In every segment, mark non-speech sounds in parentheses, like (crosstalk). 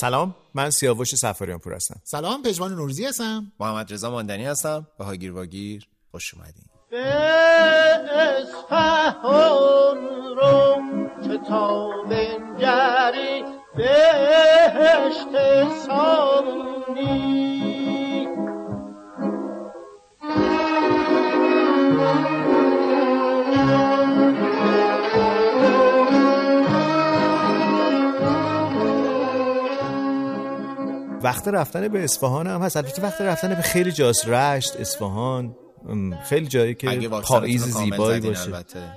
سلام من سیاوش سفاریان پور هستم. سلام پژمان نوروزی هستم. محمد رضا ماندنی هستم. به هاگیر واگیر خوش اومدین. به اصفهان رو بنگری بهشت سامونی وقت رفتن به اصفهان هم هست. البته وقت رفتن به خیلی جاست. رشت اصفهان خیلی جایی که پاییز زیبایی باشه. البته.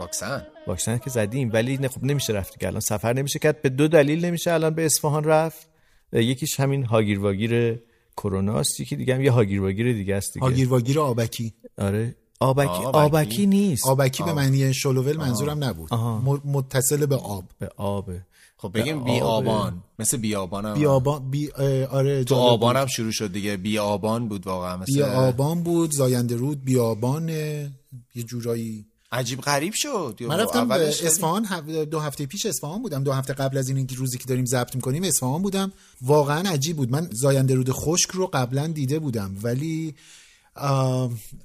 واکسن؟ واکسن که زدیم ولی نه خب نمیشه رفت که الان سفر نمیشه کرد. به دو دلیل نمیشه الان به اصفهان رفت. یکیش همین هاگیر واگیر کروناست یکی دیگه هم یه هاگیر واگیر دیگه است دیگه. هاگیر واگیر آبکی. آره. آبکی. آبکی. آبکی؟ نیست. آبکی به معنی شلوول منظورم نبود. م- متصل به آب. به آبه خب بگیم بی. آبان مثل بی آبان هم بی اه، آره تو آبان. هم شروع شد دیگه. بی آبان بود واقعا مثل بیابان بود زاینده رود بیابان یه جورایی. عجیب غریب شد. من رفتم اصفهان دو هفته پیش اصفهان بودم. دو هفته قبل از این روزی که داریم ضبط می‌کنیم اصفهان بودم. واقعا عجیب بود. من زاینده رود خشک رو قبلا دیده بودم. ولی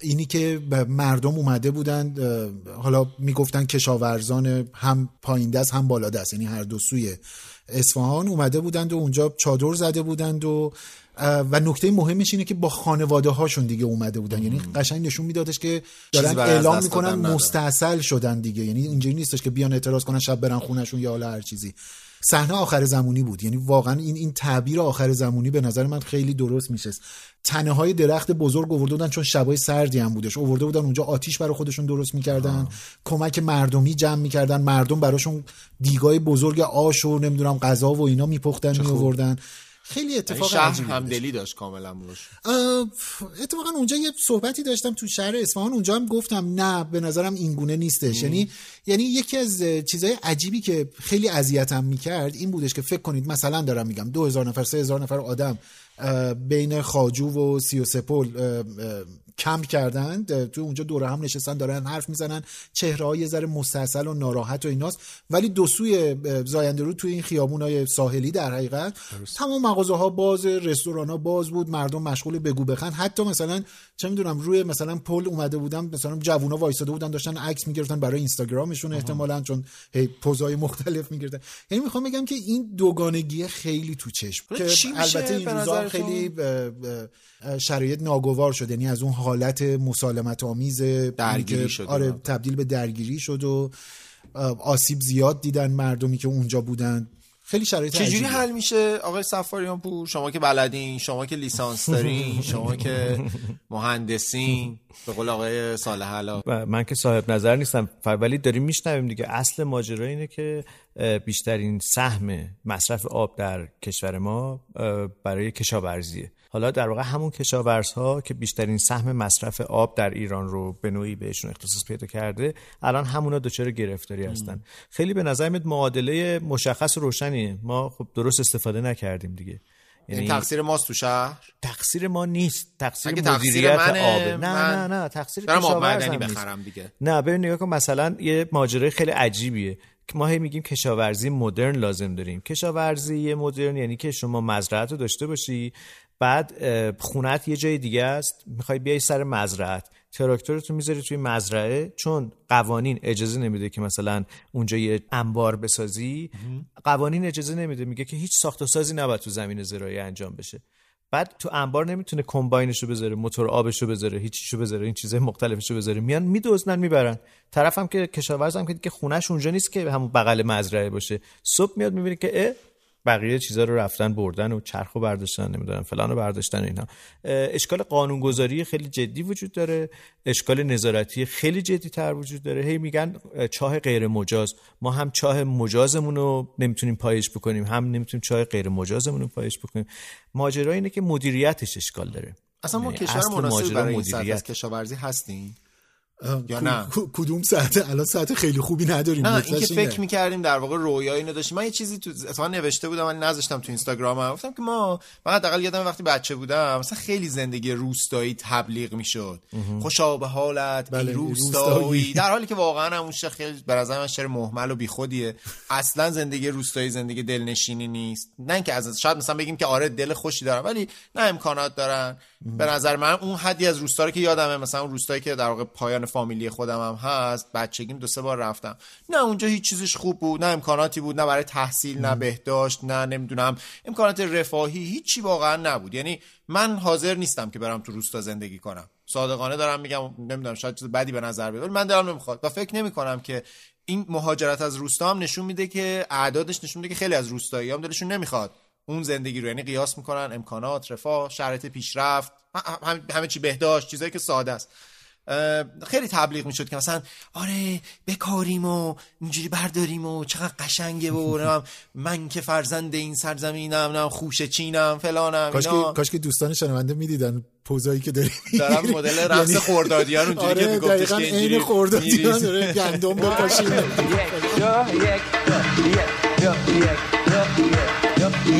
اینی که مردم اومده بودن حالا می‌گفتن کشاورزان هم پایین دست هم بالا دست یعنی هر دو سوی اصفهان اومده بودند و اونجا چادر زده بودند و و نکته مهمش اینه که با خانواده هاشون دیگه اومده بودن. یعنی قشنگ نشون میدادش که دارن اعلام می‌کنن. مستاصل شدن دیگه. یعنی اینجوری نیستش که بیان اعتراض کنن شب برن خونشون یا حالا هر چیزی. صحنه آخر زمانی بود. یعنی واقعا این این تعبیر آخر زمانی به نظر من خیلی درست میشه تنه های درخت بزرگ آورده بودن چون شبای سردی هم بودش. آورده بودن اونجا آتیش برای خودشون درست می‌کردن. کمک مردمی جمع می‌کردن. مردم براشون دیگای بزرگ آش و نمی‌دونم غذا و اینا میپختن میآوردن. خیلی یعنی اتفاق عجیبی. همدلی داشت کاملا روش اتفاقا اونجا یه صحبتی داشتم تو شهر اصفهان اونجا هم گفتم نه به نظرم این گونه نیستش. یعنی یعنی یکی از اه، چیزای عجیبی که خیلی اذیتم می‌کرد این بودش که فکر کنید مثلا دارم میگم دو هزار نفر سه هزار نفر آدم بین خاجو و سی و سپل اه، اه، کمپ کردند اه، تو اونجا دور هم نشستن دارن حرف می‌زنن چهره های ذره مستاصل و ناراحت و ایناست. ولی دو سوی زاینده رود توی این خیابون های ساحلی در حقیقت تمام مغازه ها باز رستوران ها باز بود مردم مشغول بگو بخند حتی مثلا چه می‌دونم روی مثلا پل اومده بودم مثلا جوونا وایساده بودن داشتن عکس می‌گرفتن برای اینستاگرامشون احتمالاً چون هی پوزای مختلف می‌گرفتن. یعنی می‌خوام بگم که این دوگانگی خیلی تو چشم. که البته این روزا؟ خیلی شرایط ناگوار شد یعنی از اون حالت مسالمت آمیز درگیری شد. آره. تبدیل به درگیری شد و آسیب زیاد دیدن مردمی که اونجا بودن. خیلی شرایط چجوری. حل میشه؟ آقای سفاریان پور شما که بلدین شما که لیسانس دارین (laughs) شما که مهندسین به قول آقای صالح علا من که صاحب نظر نیستم ولی داریم میشنویم دیگه. اصل ماجرا اینه که بیشترین سهم مصرف آب در کشور ما برای کشاورزیه. حالا در واقع همون کشاورزها که بیشترین سهم مصرف آب در ایران رو به نوعی بهشون اختصاص پیدا کرده الان همونا دچار گرفتاری هستن. خیلی به نظر میاد معادله مشخص و روشنیه. ما خب درست استفاده نکردیم دیگه. این تقصیر ماست تو شهر؟ تقصیر ما نیست. تقصیر مدیریت منه، آبه نه من نه نه تقصیر برم آب معدنی. بخرم دیگه. نه ببین نگاه کن مثلا یه ماجرای خیلی عجیبیه. که ما هی میگیم کشاورزی مدرن لازم داریم. کشاورزی مدرن یعنی که شما مزرعت رو داشته باشی بعد خونت یه جای دیگه است. می‌خوای بیای سر مزرعت. تراکتورتو می‌ذاری توی مزرعه. چون قوانین اجازه نمیده که مثلا اونجا یه انبار بسازی. قوانین اجازه نمیده. میگه که هیچ ساخت و سازی نباید تو زمین زراعی انجام بشه. بعد تو انبار نمی‌تونه کمباینشو بذاره موتور آبشو بذاره هیچیشو بذاره این چیزای مختلفشو بذاره. میان میدزدن می‌برن. طرفم که کشاورزم که دیگه خونش اونجا نیست که همون بغل مزرعه باشه. صبح میاد می‌بینه که بقیه چیزا رو رفتن بردن و چرخو برداشتن نمی‌دونم فلانو برداشتن و اینا. اه، اشکال قانونگذاری خیلی جدی وجود داره. اشکال نظارتی خیلی جدی تر وجود داره. هی میگن اه، چاه غیر مجاز. ما هم چاه مجازمون رو نمی‌تونیم پایش بکنیم. هم نمی‌تونیم چاه غیر مجازمون رو پایش بکنیم. ماجرا اینه که مدیریتش اشکال داره. اصلا ما یعنی کشور ماجرا برای این مدیریت. کشاورزی هستیم؟ یا نه؟ کدوم ساعت؟ الان ساعت خیلی خوبی نداریم. نه این که. فکر می‌کردیم در واقع رویا اینو داشتیم. من یه چیزی تو اتفاقا نوشته بودم ولی نذاشتم تو اینستاگرامم گفتم که ما من حداقل یادم وقتی بچه بودم مثلا خیلی زندگی روستایی تبلیغ می‌شد. خوشا به حالت بله، روستایی. (laughs) در حالی که واقعا همون شعر خیلی به نظر من شعر محمل و بیخودیه. اصلا زندگی روستایی زندگی دلنشینی نیست. نه اینکه از شاید مثلا بگیم که آره دل خوشی دارن ولی نه امکانات دارن. به نظر من اون حدی از روستا رو که یادمه مثلا اون روستایی که در واقع پایان فامیلی خودم هم هست بچگیم دو سه بار رفتم. نه اونجا هیچ چیزش خوب بود نه امکاناتی بود نه برای تحصیل نه بهداشت نه نمی‌دونم امکانات رفاهی هیچی واقعا نبود. یعنی من حاضر نیستم که برم تو روستا زندگی کنم. صادقانه دارم میگم نمی‌دونم شاید چیز بدی به نظر بیاد ولی من دلم نمی‌خواد و فکر نمی کنم که این مهاجرت از روستا هم نشون میده که اعدادش نشون میده که خیلی از روستایی هم دلشون نمی‌خواد. اون زندگی رو یعنی قیاس می‌کنن امکانات رفاه شرایط پیشرفت هم- همه چی بهداشت چیزایی که ساده است خیلی تبلیغ می‌شد که مثلا آره بکاریم و اینجوری برداریم و چقدر قشنگه و (laughs) من که فرزند این سرزمینم نه خوش چینم فلانم کاش که کاش که دوستان شنونده می‌دیدن پوزایی که داری دارم. مدل رقص یعنی- خوردادیان اونجوری که آره میگفتش که اینجوری خوردادیان می‌ریزی. داره گندم بپاشیم (laughs) یک دو یک دو یک دو یک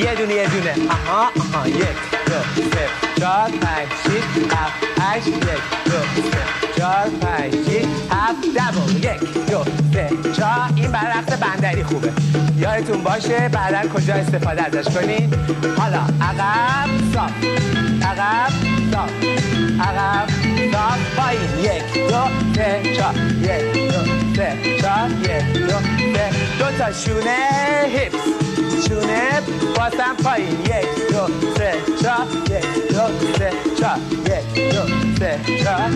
یه دونه یه دونه. آها آها. یک دو سه چهار پنج شیش هفت هشت یک دو سه چهار پنج شیش هفت دبل یک دو سه چهار. این برای رقص بندری خوبه. یادتون باشه بعدا کجا استفاده ازش کنین حالا عقب صاف. عقب صاف. عقب صاف. پایین یک دو سه چهار. یک دو سه چهار یک دو سه. دو تا شونه هیپس. شونه بازم پایین یک دو سه. چهار یک دو سه. چهار یک دو سه. چهار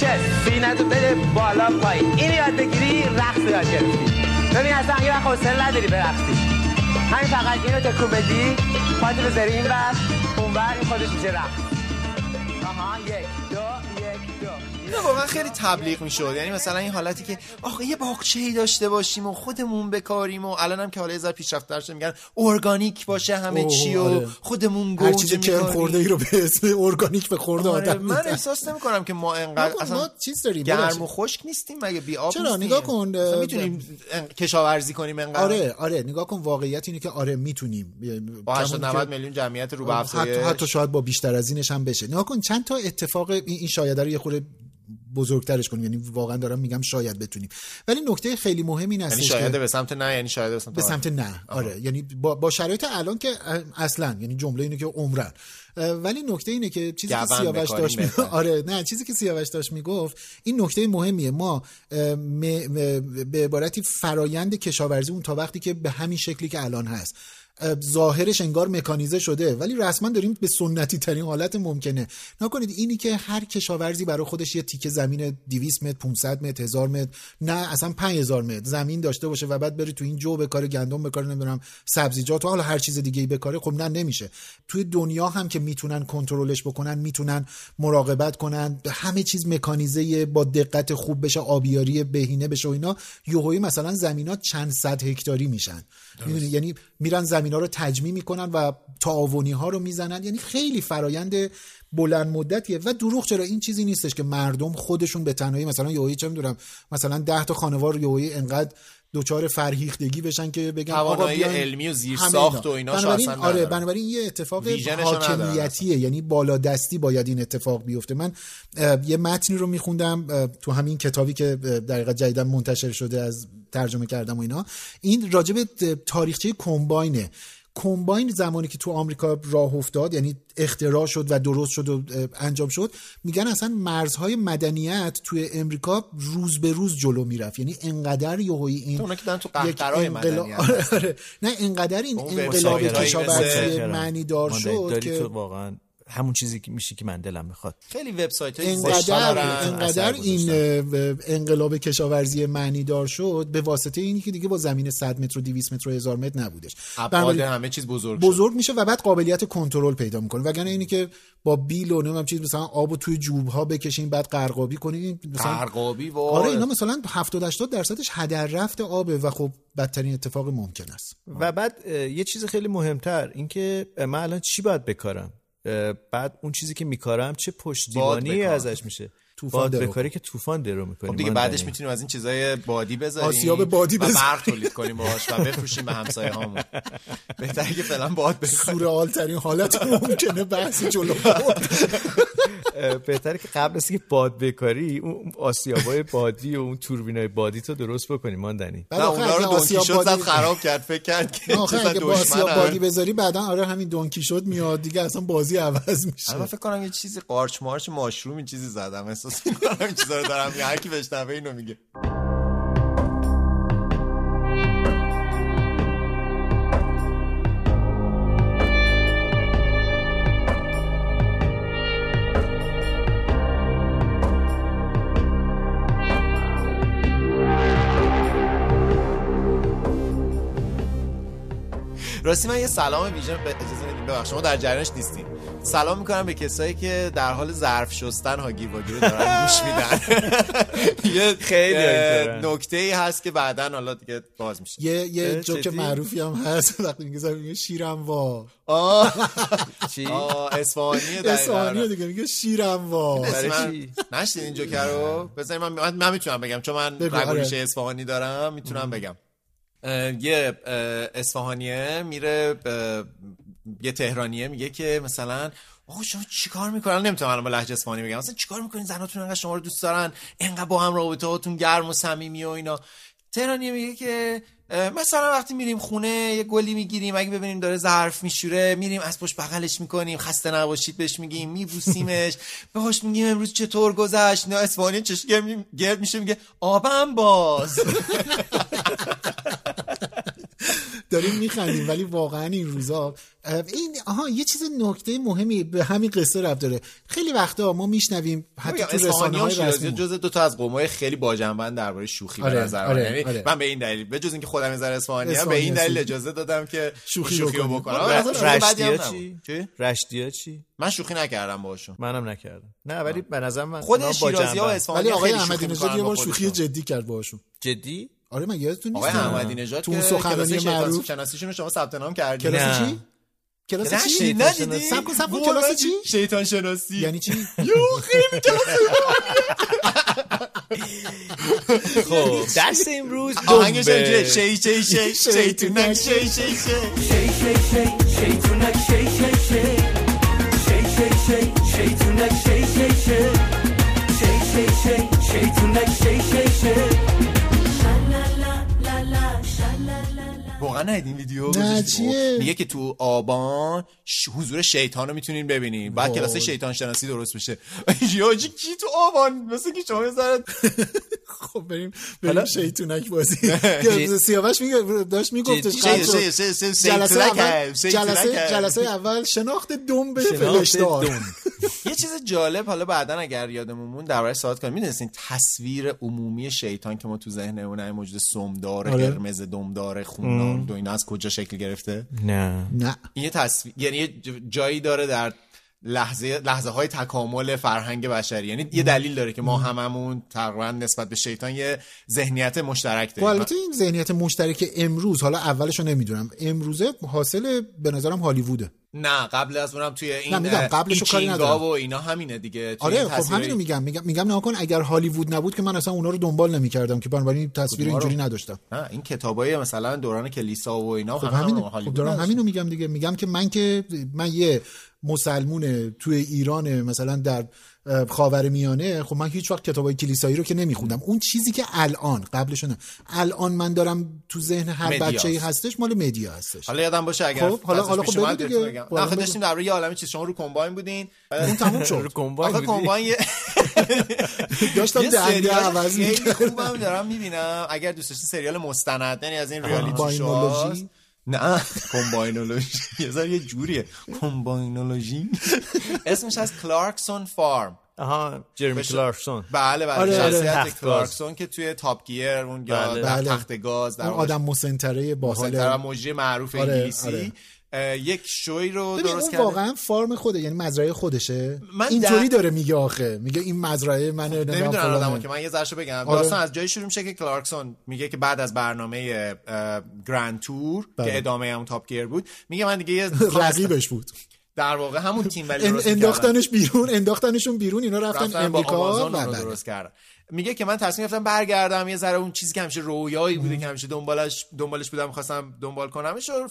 چه سینه تو بده بالا پایین این یاد بگیری رقص یاد گرفتی. ببین اصلا یه وقت حوصله نداری برقصی همین فقط اینو تکون بدی. پاتو بذاری این بر اون بر این خودش میشه رقص. آها یک دو یک دو نه واقعا خیلی تبلیغ می‌شد یعنی مثلا این حالتی که آخه یه باغچه ای داشته باشیم و خودمون بکاریم و الان هم که حالا یه ذره پیشرفته شده میگن ارگانیک باشه همه چی و آره. خودمون هر گوجه چیز کرم خورده ای رو به اسم ارگانیک به خورده آره آدم من. احساس نمی کنم که ما انقدر اصلا ما چیز داریم، گرم. و خشک نیستیم مگه بی آب چرا؟ نگاه کن، می‌تونیم کشاورزی کنیم انقدر آره آره نگاه کن واقعیت اینه که آره می‌تونیم با 80 90 میلیون جمعیت رو به حتی, افزایش حتی شاید با بیشتر از اینش هم بشه نگاه کن چند تا اتفاق این, شایده رو یه خورده بزرگترش کنیم. یعنی واقعا دارم میگم شاید بتونیم. ولی نکته خیلی مهم این یعنی هستش شاید به سمت نه یعنی شاید به سمت به. سمت نه. آره. یعنی با, با شرایط الان که اصلا یعنی جمله اینه که عمرن. ولی نکته اینه که چیزی که سیاوش داشت می... (laughs) آره. نه چیزی که سیاوش داشت می‌گفت این نکته مهمیه. ما م- م- به عبارتی فرایند کشاورزی اون تا وقتی که به همین شکلی که الان هست. ظاهرش انگار مکانیزه شده. ولی رسما داریم به سنتی ترین حالت ممکنه. نکنید اینی که هر کشاورزی برای خودش یه تیکه زمین 200 متر 500 متر 1000 متر نه اصلا 5000 متر زمین داشته باشه و بعد بری تو این جو بکاره گندم بکاره نمی‌دونم سبزیجات و حالا هر چیز دیگه ای بکاره خب نه نمیشه. توی دنیا هم که می‌تونن کنترلش بکنن می‌تونن مراقبت کنن همه چیز مکانیزه با دقت خوب بشه آبیاری بهینه بشه و اینا یوهویی مثلا زمینات چند صد هکتاری میشن. می‌دونی؟ یعنی میرن زمینا رو تجمیع می‌کنن و تعاونی ها رو می‌زنن. یعنی خیلی فرایند بلند مدتیه. و دروغ چرا؟ این چیزی نیستش که مردم خودشون به تنهایی مثلا یوهی چه می‌دونم؟ مثلا 10 تا خانوار یوهی انقدر دوچار فرهیختگی بشن که بگن آقا توانایی علمی و زیر ساخت و ایناشو بنابراین اصلا آره. بنابراین یه اتفاق حاکمیتیه یعنی بالادستی باید این اتفاق بیفته. من یه متنی رو میخوندم تو همین کتابی که اه، دقیقا جدیدن منتشر شده از ترجمه کردم و اینا. این راجب تاریخچه کمباینه. کمباین زمانی که تو آمریکا راه افتاد یعنی اختراع شد و درست شد و انجام شد میگن اصلا مرزهای مدنیت توی امریکا روز به روز جلو می‌رفت. یعنی انقدر یهویی این تو اونا که دارن تو قهقرای انقلاب- مدنیت آره آره. نه انقدر این انقلاب کشاورزی معنی دار شد که واقعا همون چیزی که میشه که من دلم می‌خواد. خیلی وبسایت های انقدر انقدر این انقلاب کشاورزی معنی دار شد به واسطه اینی که دیگه با زمین 100 متر و 200 متر و 1000 متر نبودش. ابعاد بنابراین همه چیز بزرگ شد. بزرگ میشه و بعد قابلیت کنترل پیدا می‌کنه. وگرنه اینی که با بیل و نمی‌دونم چیز مثلا آبو توی جوب ها بکشین بعد قرقابی کنین مثلا قرقابی و آره اینا مثلا 70 80 درصدش هدر رفت آبه و خب بدترین اتفاق ممکن است. و بعد یه چیز خیلی مهمتر اینکه من الان چی باید بکارم؟ بعد اون چیزی که میکارم چه پشتیبانی. ازش میشه طوفان باد درو بکاری که طوفان درو می‌کنی خب دیگه بعدش می‌تونیم از این چیزای بادی بذاریم آسیاب بادی و بذاریم. برق تولید کنیم باهاش و بفروشیم به همسایه هامون. بهتره که فعلا باد بکاری سورئال ترین حالت ممکنه بحث جلو. (laughs) بهتره که قبل از که باد بکاری اون آسیابای بادی و اون توربینای بادی تو درست بکنی ماندنی. بعد نه اونا رو دونکی آسیاب شد زد بادی خراب کرد فکر کرد که چیزا اگه با آسیاب. بادی بذاری بعدا آره همین دونکی شد میاد دیگه اصلا بازی عوض میشه. من فکر کنم یه چیزی قارچ مارچ ماشروم این چیزی زدم احساس می‌کنم چیزا رو دارم هر کی بشنوه اینو میگه. راستی من یه سلام ویژه به اجازه بدید ببخشید شما در جریانش نیستیم. سلام می‌کنم به کسایی که در حال ظرف شستن هاگیر واگیر رو دارن گوش میدن (laughs) یه خیلی. نکته ای هست که بعدا حالا دیگه باز میشه یه یه جوک؟ معروفی هم هست (laughs) وقتی میگه زمین شیرم وا آه (laughs) چی؟ دقیقاً. اسفانی دیگه میگه شیرم وا برای من چی؟ نشدین این جوکر رو من من, می‌تونم بگم چون من بگو، رگ و آره. اصفهانی دارم می‌تونم بگم یه اصفهانیه میره به- یه تهرانیه میگه که مثلا آقا شما چیکار می‌کنن نمی‌تونم الان با لهجه اصفهانی بگم. مثلا چیکار می‌کنین؟ زناتون انقدر شما رو دوست دارن انقدر با هم رابطه هاتون گرم و صمیمی و اینا. تهرانیه میگه که مثلا وقتی میریم خونه یه گلی می‌گیریم. اگه ببینیم داره ظرف میشوره میریم از پشت بغلش می‌کنیم. خسته نباشید بهش میگیم. میبوسیمش. (laughs) بهش میگیم امروز چطور گذشت. نه اصفهانی چش گرد میشه میگه آبم باز. (laughs) داریم میخندیم ولی واقعا این روزا این آها یه چیز نکته مهمی به همین قصه رفت داره خیلی وقتا ما میشنویم حتی تو رسانه های رسمی جزء دو تا از قومای خیلی باجنبن درباره شوخی آره، به نظر آره، یعنی آره. من به این دلیل به جز اینکه خودم از اصفهانی به این دلیل. اجازه دادم که شوخی شوخی رو. بکنم آره، آره، رشتیا. چی؟ چی؟ رشتیا چی؟ من شوخی نکردم باشون منم نکردم نه ولی به نظر من خود شیرازی ها. اصفهانی ولی آقای خیلی احمدی شوخی نژاد یه با بار شوخی. جدی کرد باشون جدی آره من یادتون نیست آقای احمدی نژاد تو سخنرانی معروف شناسیشون رو شما ثبت نام کردید کلاس. چی کلاس چی شیطان ندیدی سب کن، سب کن، کلاس چی؟ شیطان شناسی یعنی چی یو خیلی کلاس خب دست امروز آهنگش هم دنبه. که شی شی شی شیطونک شی شی شی واقعا ندیدین ویدیو نه،؟ چیه؟ میگه که تو آبان ش- حضور شیطان رو می‌تونین ببینین بعد. کلاس شیطان شناسی درست بشه (laughs) یاجی کی تو آبان مثل که شما ذره (laughs) خب بریم بریم شیطونک بازی (laughs) سیاوش میگه داشت میگفتش جلسه اول جلسه اول شناخت دم به فلشدار. یه چیز جالب حالا بعدا اگر یادمون مون درباره ساعت کنیم می‌دونستین تصویر عمومی شیطان که ما تو ذهنمون موجود سمدار آره. قرمز دمدار خونان دو اینا از کجا شکل گرفته؟ نه. نه. این یه تصویر یعنی یه جایی داره در لحظه لحظه های تکامل فرهنگ بشری. یعنی یه دلیل داره که ما هممون تقریبا نسبت به شیطان یه ذهنیت مشترک خب داریم البته این ذهنیت مشترک امروز حالا اولشو نمی‌دونم. امروزه حاصل به نظرم هالیووده. نه قبل از اونم توی این میگم اه، قبلشو کاری ندارم. و اینا همینه دیگه توی آره خب همینو میگم میگم میگم نه کن اگر هالیوود نبود که من اصلا اونا رو دنبال نمی‌کردم که بنابراین تصویر؟ اینجوری نداشتم نه این کتابای مثلا دوران کلیسا و اینا خب همه همین هم خب دارم. همینو میگم دیگه میگم که من که من یه مسلمون توی ایران مثلا در خاور میانه خب من هیچ وقت کتابای کلیسایی رو که نمیخوندم اون چیزی که الان قبلش نه الان من دارم تو ذهن هر مدیاست. بچه‌ای هستش مال مدیا هستش حالا یادم باشه اگر خب، حالا- حالا خب دیگه. آخه. داشتیم در یه عالمه چیز شما رو کمباین بودین (laughs) اون تموم شد رو کمباین آخه؟ کمباین (laughs) داشتم سریال عوض می‌کردم. خوبم دارم می‌بینم اگر دوست داشتین سریال مستند یعنی از این ریالیتی کامباینولوژی؟ نه کمباینولوژی (laughs) یه ذره یه جوریه کمباینولوژی اسمش از کلارکسون فارم آها جرمی. کلارکسون بله بله آره، آره. شخصیت کلارکسون که توی تاپ گیر اون بله. در بله. تخت گاز در اون آدم مسنتره با مسنتر و حال مجری معروف آره، انگلیسی آره. یک شوی رو درست کرده واقعا فارم خوده یعنی مزرعه خودشه من اینطوری داره میگه آخه میگه این مزرعه منه نمی‌دونم نمی‌دونم. آدمو که من یه ذرشو بگم آره. داستان از جایی شروع میشه که کلارکسون میگه که بعد از برنامه گرند تور بله. که ادامه همون تاپ گیر بود میگه من دیگه یه (laughs) رقیبش بود در واقع همون تیم (laughs) ولی درست. انداختنش بیرون انداختنشون بیرون اینا رفتن, رفتن امریکا و رو بله. درست کردن میگه که من تصمیم گرفتم برگردم یه ذره اون چیزی که همیشه رویایی بوده که همیشه دنبالش دنبالش بودم می‌خواستم دنبال کنمش رو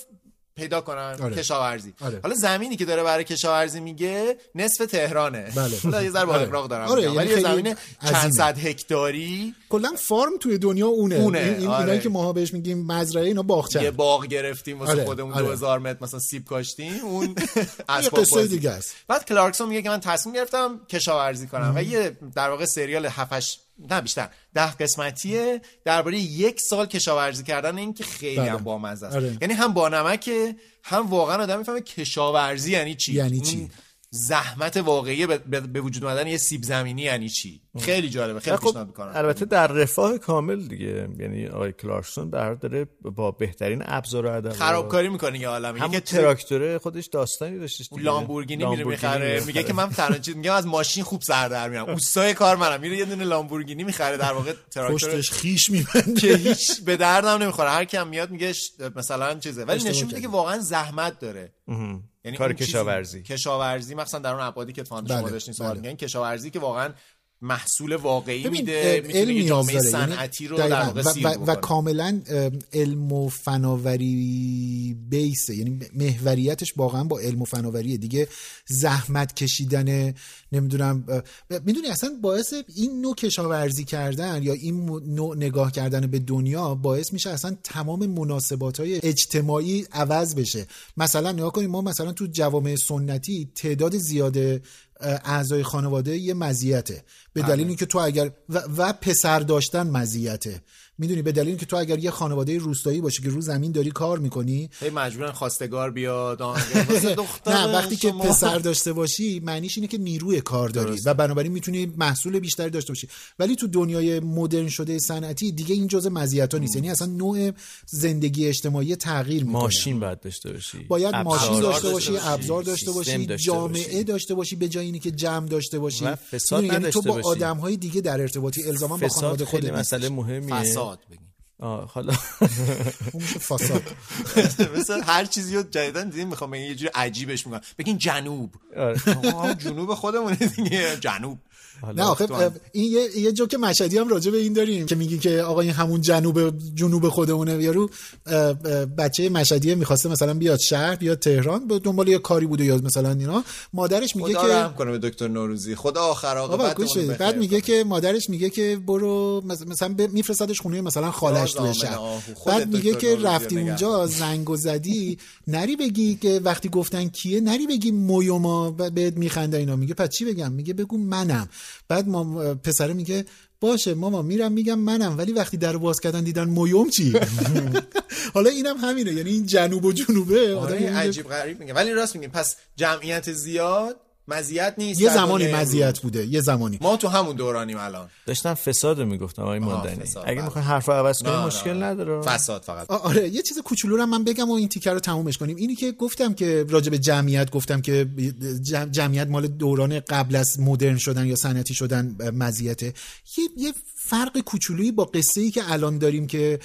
پیدا کنم آره. کشاورزی آره. حالا زمینی که داره برای کشاورزی میگه نصف تهرانه بله. (laughs) حالا یه ذره با آره. اقراق دارم آره،. یعنی ولی یه زمین چند. صد هکتاری کلا فارم توی دنیا اونه, اونه، این, آره. که ماها بهش میگیم مزرعه اینا باغچه یه باغ گرفتیم واسه آره، خودمون آره. 2000 متر مثلا سیب کاشتیم اون (laughs) اسباب قصه. دیگه است بعد کلارکسون میگه که من تصمیم گرفتم کشاورزی کنم و یه در واقع سریال 7 نه بیشتر ده قسمتیه درباره یک سال کشاورزی کردن این که خیلی بله. هم بامزه است آره. یعنی هم با نمکه هم واقعا آدم می‌فهمه کشاورزی یعنی چی یعنی چی؟ زحمت واقعی به, وجود اومدن یه سیب زمینی یعنی چی؟ خیلی جالبه خیلی خب پیشنهاد می‌کنم. البته در رفاه کامل دیگه یعنی آقای کلارکسون در داره با بهترین ابزار ادوات خرابکاری می‌کنه یه عالمه. که تراکتوره خودش داستانی داشتش دیگه. لامبورگینی میره می‌خره. میگه که من تنها چیز میگم از ماشین خوب سر در میرم. اوستای کار منم. میره یه دونه لامبورگینی می‌خره در واقع تراکتور پشتش خیش میبنده. که هیچ به دردم نمی‌خوره. هر کی هم میاد میگه مثلا چیزه. ولی نشون میده. که واقعا زحمت داره. یعنی کار کشاورزی. کشاورزی مثلا در اون ابعادی که فاند شما بله، داشتین سوال بله. میگن کشاورزی که واقعا محصول واقعی میده می‌تونه جامعه. یعنی صنعتی رو. در واقع و, و. کاملا علم و فناوری بیسه یعنی محوریتش واقعا با علم و فناوریه دیگه زحمت کشیدن نمی‌دونم می‌دونی اصلا باعث این نوع کشاورزی کردن یا این نوع نگاه کردن به دنیا باعث میشه اصلا تمام مناسبات های اجتماعی عوض بشه مثلا نگاه کنیم ما مثلا تو جوامع سنتی تعداد زیاد اعضای خانواده یه مزیته. به دلیل اینکه تو اگر و, و پسر داشتن مزیته. می‌دونی به دلیل اینکه تو اگر یه خانواده روستایی باشی که رو زمین داری کار می‌کنی هی مجبورن خواستگار بیاد (laughs) نه وقتی که. پسر داشته باشی معنیش اینه که نیروی کار داری و بنابراین می‌تونی محصول بیشتری داشته باشی ولی تو دنیای مدرن شده صنعتی دیگه این جزء مزیت ها نیست یعنی اصلا نوع زندگی اجتماعی تغییر می‌کنه ماشین باید داشته باشی باید ماشین داشته باشی ابزار داشته باشی جامعه. داشته باشی به جای اینی که جمع داشته باشی؟ یعنی تو با باشی. آدم های دیگه در ارتباطی الزاما با خانواده خودت مسئله. مهمیه فساد بگیم. آه، حالا (laughs) میشه فساد. (laughs) مثلا هر چیزی رو جدیدن دیدیم می‌خوام یه جوری عجیبش می‌کنم. بگین جنوب. آره. جنوب خودمونه دیگه. جنوب. نه آخه تو. این یه یه جوک مشهدی هم راجع به این داریم که میگی که آقا این همون جنوب جنوب خودمونه. یارو بچه مشهدی می‌خواسته مثلا بیاد شهر بیاد تهران به دنبال یه کاری بوده یا مثلا اینا. مادرش میگه خدا که رحم کنه به دکتر نوروزی. خدا آخر گوش بده. بعد میگه که مادرش میگه که برو مثلا ب- میفرستادش خونه مثلا خالش آمن شهر. بعد میگه که رفتی اونجا زنگ و زدی نری بگی که وقتی گفتن کیه نری بگی مویوما و بهت میخنده اینا. میگه پس چی بگم؟ میگه بگو منم. بعد مام پسره میگه باشه ماما میرم میگم منم. ولی وقتی در باز کردن دیدن مویوم چی؟ (laughs) حالا اینم همینه یعنی این جنوب و جنوبه آدم آره میگه عجیب غریب میگه. ولی راست میگیم پس جمعیت زیاد مزیت نیست یه زمانی مزیت. بوده یه زمانی. ما تو همون دورانیم الان. داشتم فساد رو می‌گفتم آقای ماندنی. اگه بله. می‌خوای حرف رو عوض کنی مشکل نه. نداره. فساد فقط. آره یه چیز کوچولو رو من بگم و این تیکر رو تمومش کنیم. اینی که گفتم که راجع به جمعیت گفتم که جم- جمعیت مال دوران قبل از مدرن شدن یا صنعتی شدن مزیته. یه یه فرق کوچولویی با قصه ای که الان داریم که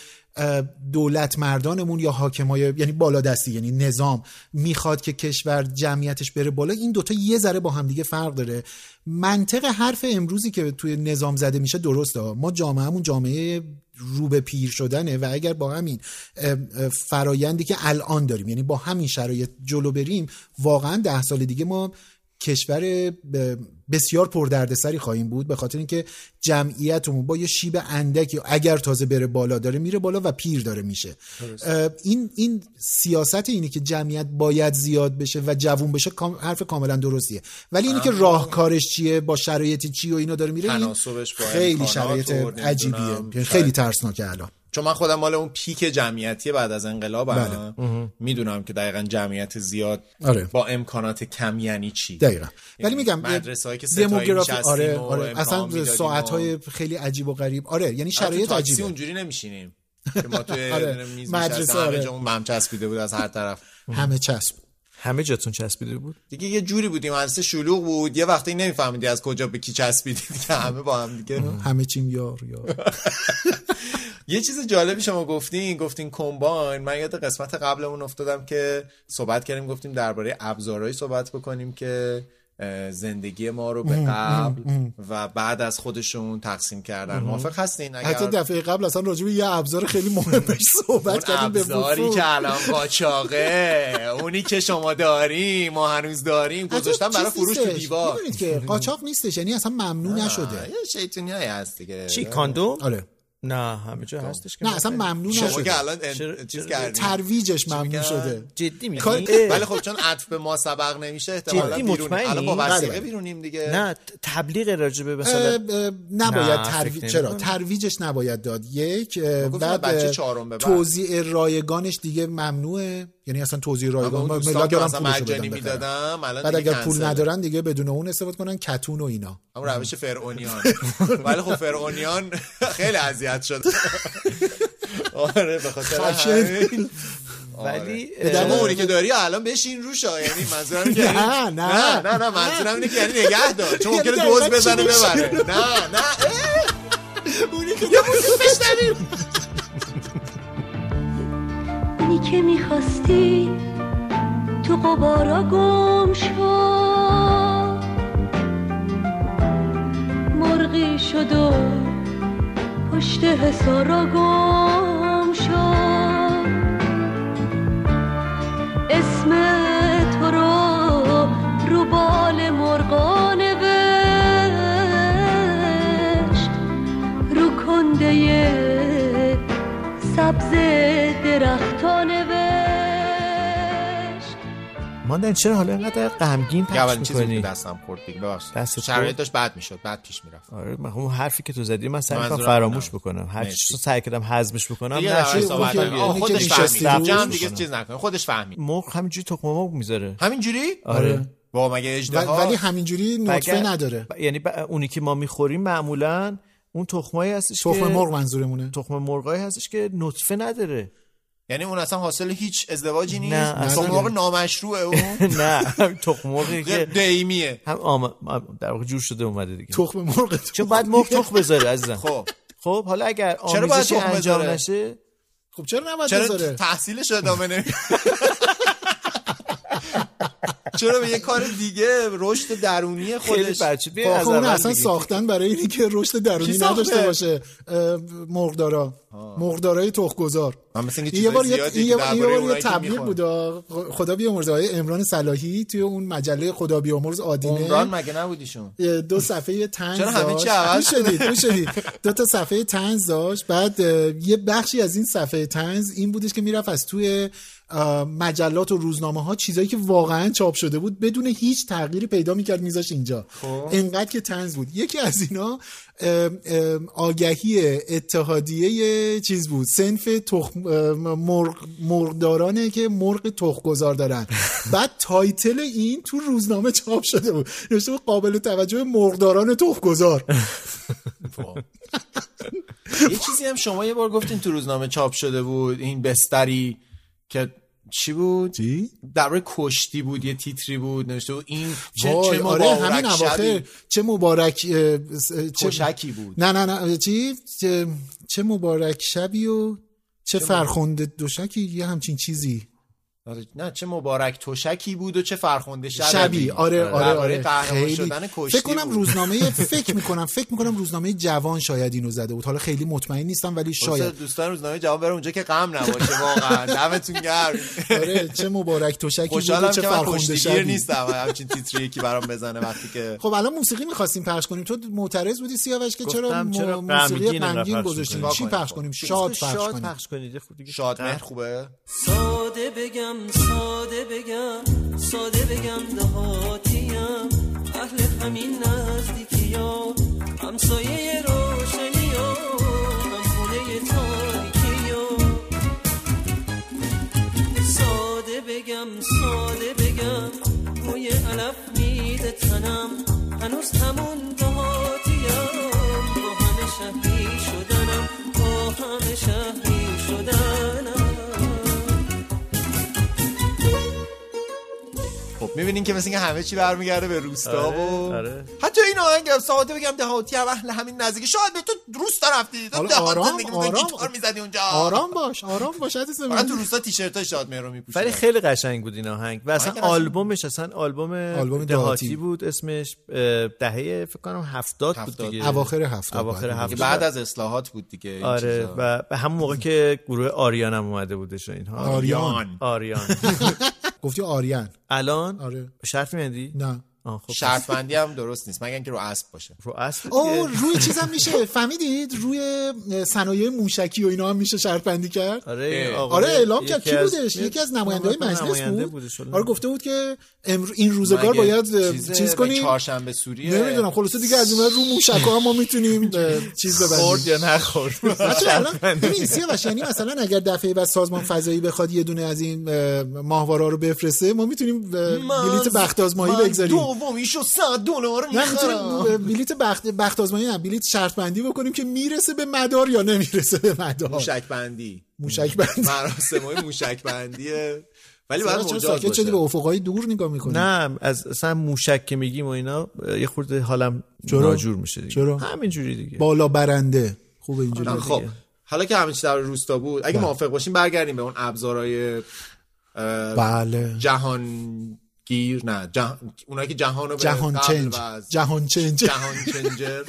دولت مردانمون یا حاکمای یعنی بالادستی یعنی نظام می‌خواد که کشور جمعیتش بره بالا این دوتا یه ذره با هم دیگه فرق داره. منطق حرف امروزی که توی نظام زده میشه درسته. ما جامعهمون جامعه رو به پیر شدنه و اگر با همین فرایندی که الان داریم یعنی با همین شرایط جلو بریم واقعا ده سال دیگه ما کشور بسیار پردردسری خواهیم بود به خاطر اینکه جمعیتمون با یه شیب اندکی اگر تازه بره بالا داره میره بالا و پیر داره میشه. این این سیاست اینه که جمعیت باید زیاد بشه و جوون بشه حرف کاملا درستیه. ولی اینی که راهکارش چیه؟ با شرایط چی و اینا داره میره؟ این خیلی شرایط عجیبیه. خیلی ترسناکه الان. چون من خودم مال اون پیک جمعیتی بعد از انقلابم. بله. می‌دونم که دقیقا جمعیت زیاد آره. با امکانات کم یعنی چی؟ دقیقا. ولی یعنی میگم مدرسه‌هایی که ستایی دموگرافی آره آره. اصلا ساعت های و- خیلی عجیب و غریب. آره یعنی شرایط عجیبه. اونجوری نمیشینیم (laughs) که ما توی آره. میز مدرسه، مدرسه همه آره. جا مم چسبیده بود از هر طرف. همه چسب. همه جاتون چسبیده بود؟ دیگه یه جوری بودیم. مدرسه شلوغ بود. یه وقتی نمیفهمیدی از کجا به کی چسبیدی. دیگه همه با هم دیگه. همه چیم یار یار. (laughs) یه چیز جالبی شما گفتین گفتین کمباین. من یاد قسمت قبلمون افتادم که صحبت کردیم گفتیم درباره ابزارهایی صحبت بکنیم که زندگی ما رو به قبل و بعد از خودشون تقسیم کردن. موافق هستین؟ اگر حتی دفعه قبل اصلا راجع به یه ابزار خیلی مهم بهش صحبت کردیم به ابزاری. که الان قاچاقه اونی که شما داریم ما هنوز داریم حتی گذاشتن برای فروش تو. دیوار. می‌دونید که قاچاق نیستش یعنی اصلا ممنوع نشده. یه شیطونی هست دیگه. چی کاندوم؟ آره. نه همه جا هستش که نه اصلا ممنوع شما نشده که الان چیز ترویجش ممنوع میگن؟ شده جدی میگی. ولی خب چون عطف به ما سبق نمیشه احتمالاً بیرون؟ الان با بله، وسیقه بله. بیرونیم دیگه نه تبلیغ راجبه مثلا نباید ترویج چرا. ترویجش نباید داد یک بعد بچه اه، چهارم به بعد. توزیع رایگانش دیگه ممنوعه یعنی اصلا توزیع اما رایگان ملت دارن مجانی بخرن. می‌دادم الان بعد اگر پول. ندارن دیگه بدون اون استفاده کنن کتون و اینا همون روش فرعونیان ولی خب فرعونیان (laughs) خیلی اذیت شد آره به خاطر. همین ولی به اونی که داری الان بشین روش ها. یعنی منظورم اینه که یعنی- نه، نه. نه نه نه منظورم اینه که یعنی نگه دار چون یعنی ممکنه دوز بزنه؟ ببره نه نه. اونی که یه موزیک بشنویم اونی که می‌خواستی تو قبارا گم شد مرغی شد و پشت حسارا گم شد. اسم تو رو رو بال مرغا نوشت رو کنده سبز درختا نوشت ماندن چرا حالا اینقدر غمگین پخش اولین چیزی می‌کنی؟ که دستم خورد دیگه ببخشید. دستت شرایط؟ داشت بد می‌شد بعد پیش می‌رفت. آره من اون حرفی که تو زدی من سعی منظورم فراموش. بکنم. هر مرسی. چی رو سعی کردم هضمش بکنم نشد. خودش فهمید. جمع دیگه. چیز نکنه. خودش فهمید. مرغ همینجوری تخم مرغ می‌ذاره. همینجوری؟ آره. با مگه و- اجده ولی همینجوری نطفه نداره. یعنی ب- اونی که ما می‌خوریم معمولا اون تخمایی هستش که تخم مرغ منظورمونه. تخم مرغایی هستش که نطفه نداره. یعنی اون اصلا حاصل هیچ ازدواجی نیست؟ نه، اصلا اصلا. موقع نامشروعه اون. (laughs) نه تخم مرغی (laughs) که دیمیه هم آم... در واقع جور شده اومده دیگه. تخم مرغ چون بعد مرغ تخم بذاره عزیزم. خب. خب حالا اگر تخم انجام؟ نشه خب چرا نباید چرا بذاره؟ تحصیلش ادامه نمی (laughs) چرا به یه کار دیگه؟ رشد درونی خیلی خودش. بچه بیا خب از اون اول اصلا. ساختن برای اینی که رشد درونی؟ نداشته باشه. مرغدارا مرغدارای تخمگذار. یه بار یه بار- تبلیغ. بود. خدا بیامرزه. های امران صلاحی توی اون مجله خدا بیامرز آدینه. عمران مگه نبودیشون دو صفحه تنز چرا همه. چی عوض گوش شدید گوش شدید دو تا صفحه تنز داشت. بعد یه بخشی از این صفحه تنز این بودش که می‌رفت از توی مجلات و روزنامه ها چیزایی که واقعا چاپ شده بود بدون هیچ تغییری پیدا می‌کرد میذاش اینجا. انقدر که تنز بود. یکی از اینا آگهی اتحادیه چیز بود. صنف تخم ام، مرغ مرغدارانه که مرغ تخمگذار دارن. (laughs) بعد title این تو روزنامه چاپ شده بود. نوشته بود قابل توجه مرغداران تخمگذار. (laughs) یه چیزی هم شما یه بار گفتین تو روزنامه چاپ شده بود. این بستری که چی بود؟ چی؟ درباره کشتی بود یه تیتری بود نوشته بود. این چه, چه آره مبارک همین اواخر. شبی. چه مبارک چه تشکی بود. نه نه نه چی؟ چه, چه مبارک شبی و چه فرخنده دوشکی یه همچین چیزی. آره، نه چه مبارک تشکی بود و چه فرخنده شبی, شبی. آره آره درباره آره قهرمان خیلی شدن کشتی فکر کنم. روزنامه فکر می‌کنم فکر می‌کنم روزنامه جوان شاید اینو زده بود. حالا خیلی مطمئن نیستم ولی شاید. دوستان روزنامه جواب بره اونجا که غم نباشه واقعا. دمتون گرم. آره چه مبارک توشکی بود و چه فرخنده شبی. نیستم. همچین تیتری یکی برام بزنه وقتی که خب الان موسیقی می‌خواستیم پخش کنیم. تو معترض بودی سیاوش که چرا, موسیقی غمگین گذاشتیم؟ چی. پخش کنیم؟ شاد پخش شاد کنیم. پخش کنید. خوبه؟ ساده بگم ساده بگم ساده بگم دهاتیم. اهل همین نزدیکی ها همسایه روشنی ها هم خونه تاریکی ها ساده بگم ساده بگم موی علف میده تنم. هنوز همون دهاتیم. با همه شهری شدنم با همه شهری می‌بینین که مثل اینکه همه چی برمیگرده به روستا آره، و آره. حتی این آهنگ ساده بگم دهاتی هم اهل همین نزدیکی. شاید به تو روستا رفتی. تو دهات آرام، زندگی آرام. گیتار می‌زدی اونجا. آرام باش آرام باش عزیز من. تو روستا تیشرت های شادمهر رو میپوشیدم ولی خیلی قشنگ بود این آهنگ و اصلا آهنگ قشنگ. آلبومش اصلا آلبوم, آلبوم دهاتی. بود؟ اسمش دهه فکر کنم هفتاد بود هفتاد. دیگه. اواخر هفتاد اواخر باید هفتاد. که بعد از اصلاحات بود دیگه این آره چیزا. و به همون موقع که گروه آریان هم اومده بودش اینها. آریان. آریان. (laughs) گفتی آریان. الان؟ آره. شرط میندی نه خب شرط بندی هم درست نیست مگر اینکه رو اسب باشه. رو اصل او روی چیزم میشه. فهمیدید؟ روی صنایع موشکی و اینا هم میشه شرط بندی کرد؟ آره آره اعلام کرد. کی بودش؟ یکی از نماینده های مجلس نماینده بود. آره گفته بود که امر... این روزگار باید چیز کنیم؟ چهارشنبه سوریه؟ نمی‌دونم خلاصه دیگه از این ور رو موشکا هم ما می‌تونیم چیز خورد ببندیم یا نخورد؟ ببین سیاوش یعنی مثلا اگر دفعه بعد سازمان فضایی بخواد یه دونه از این اه، ماهواره رو بفرسته ما می‌تونیم بلیت بخت آزمایی بگذاریم. دومیشو 100 دلار می‌خرم. بلیت بخت بخت آزمایی نه بلیت شرط بندی بکنیم که می‌رسه به مدار یا نمی‌رسه به مدار. موشک بندی موشک بندی مراسم های موشک بندیه ولی مجاز ساکت شدی؟ به افقهای دور نگاه می‌کنی؟ نه از اصلا موشک که میگیم و اینا یه خورده حالم چرا؟ ناجور میشه دیگه. چرا؟ همینجوری دیگه. بالا برنده. خوبه اینجوری خب حالا که چی در روستا بود بله. اگه موافق باشیم برگردیم به اون ابزارهای بله. جهانگیر نه جهان... اونایی که جهان رو به جهان چنج. جهان چنج. جهان چنجر.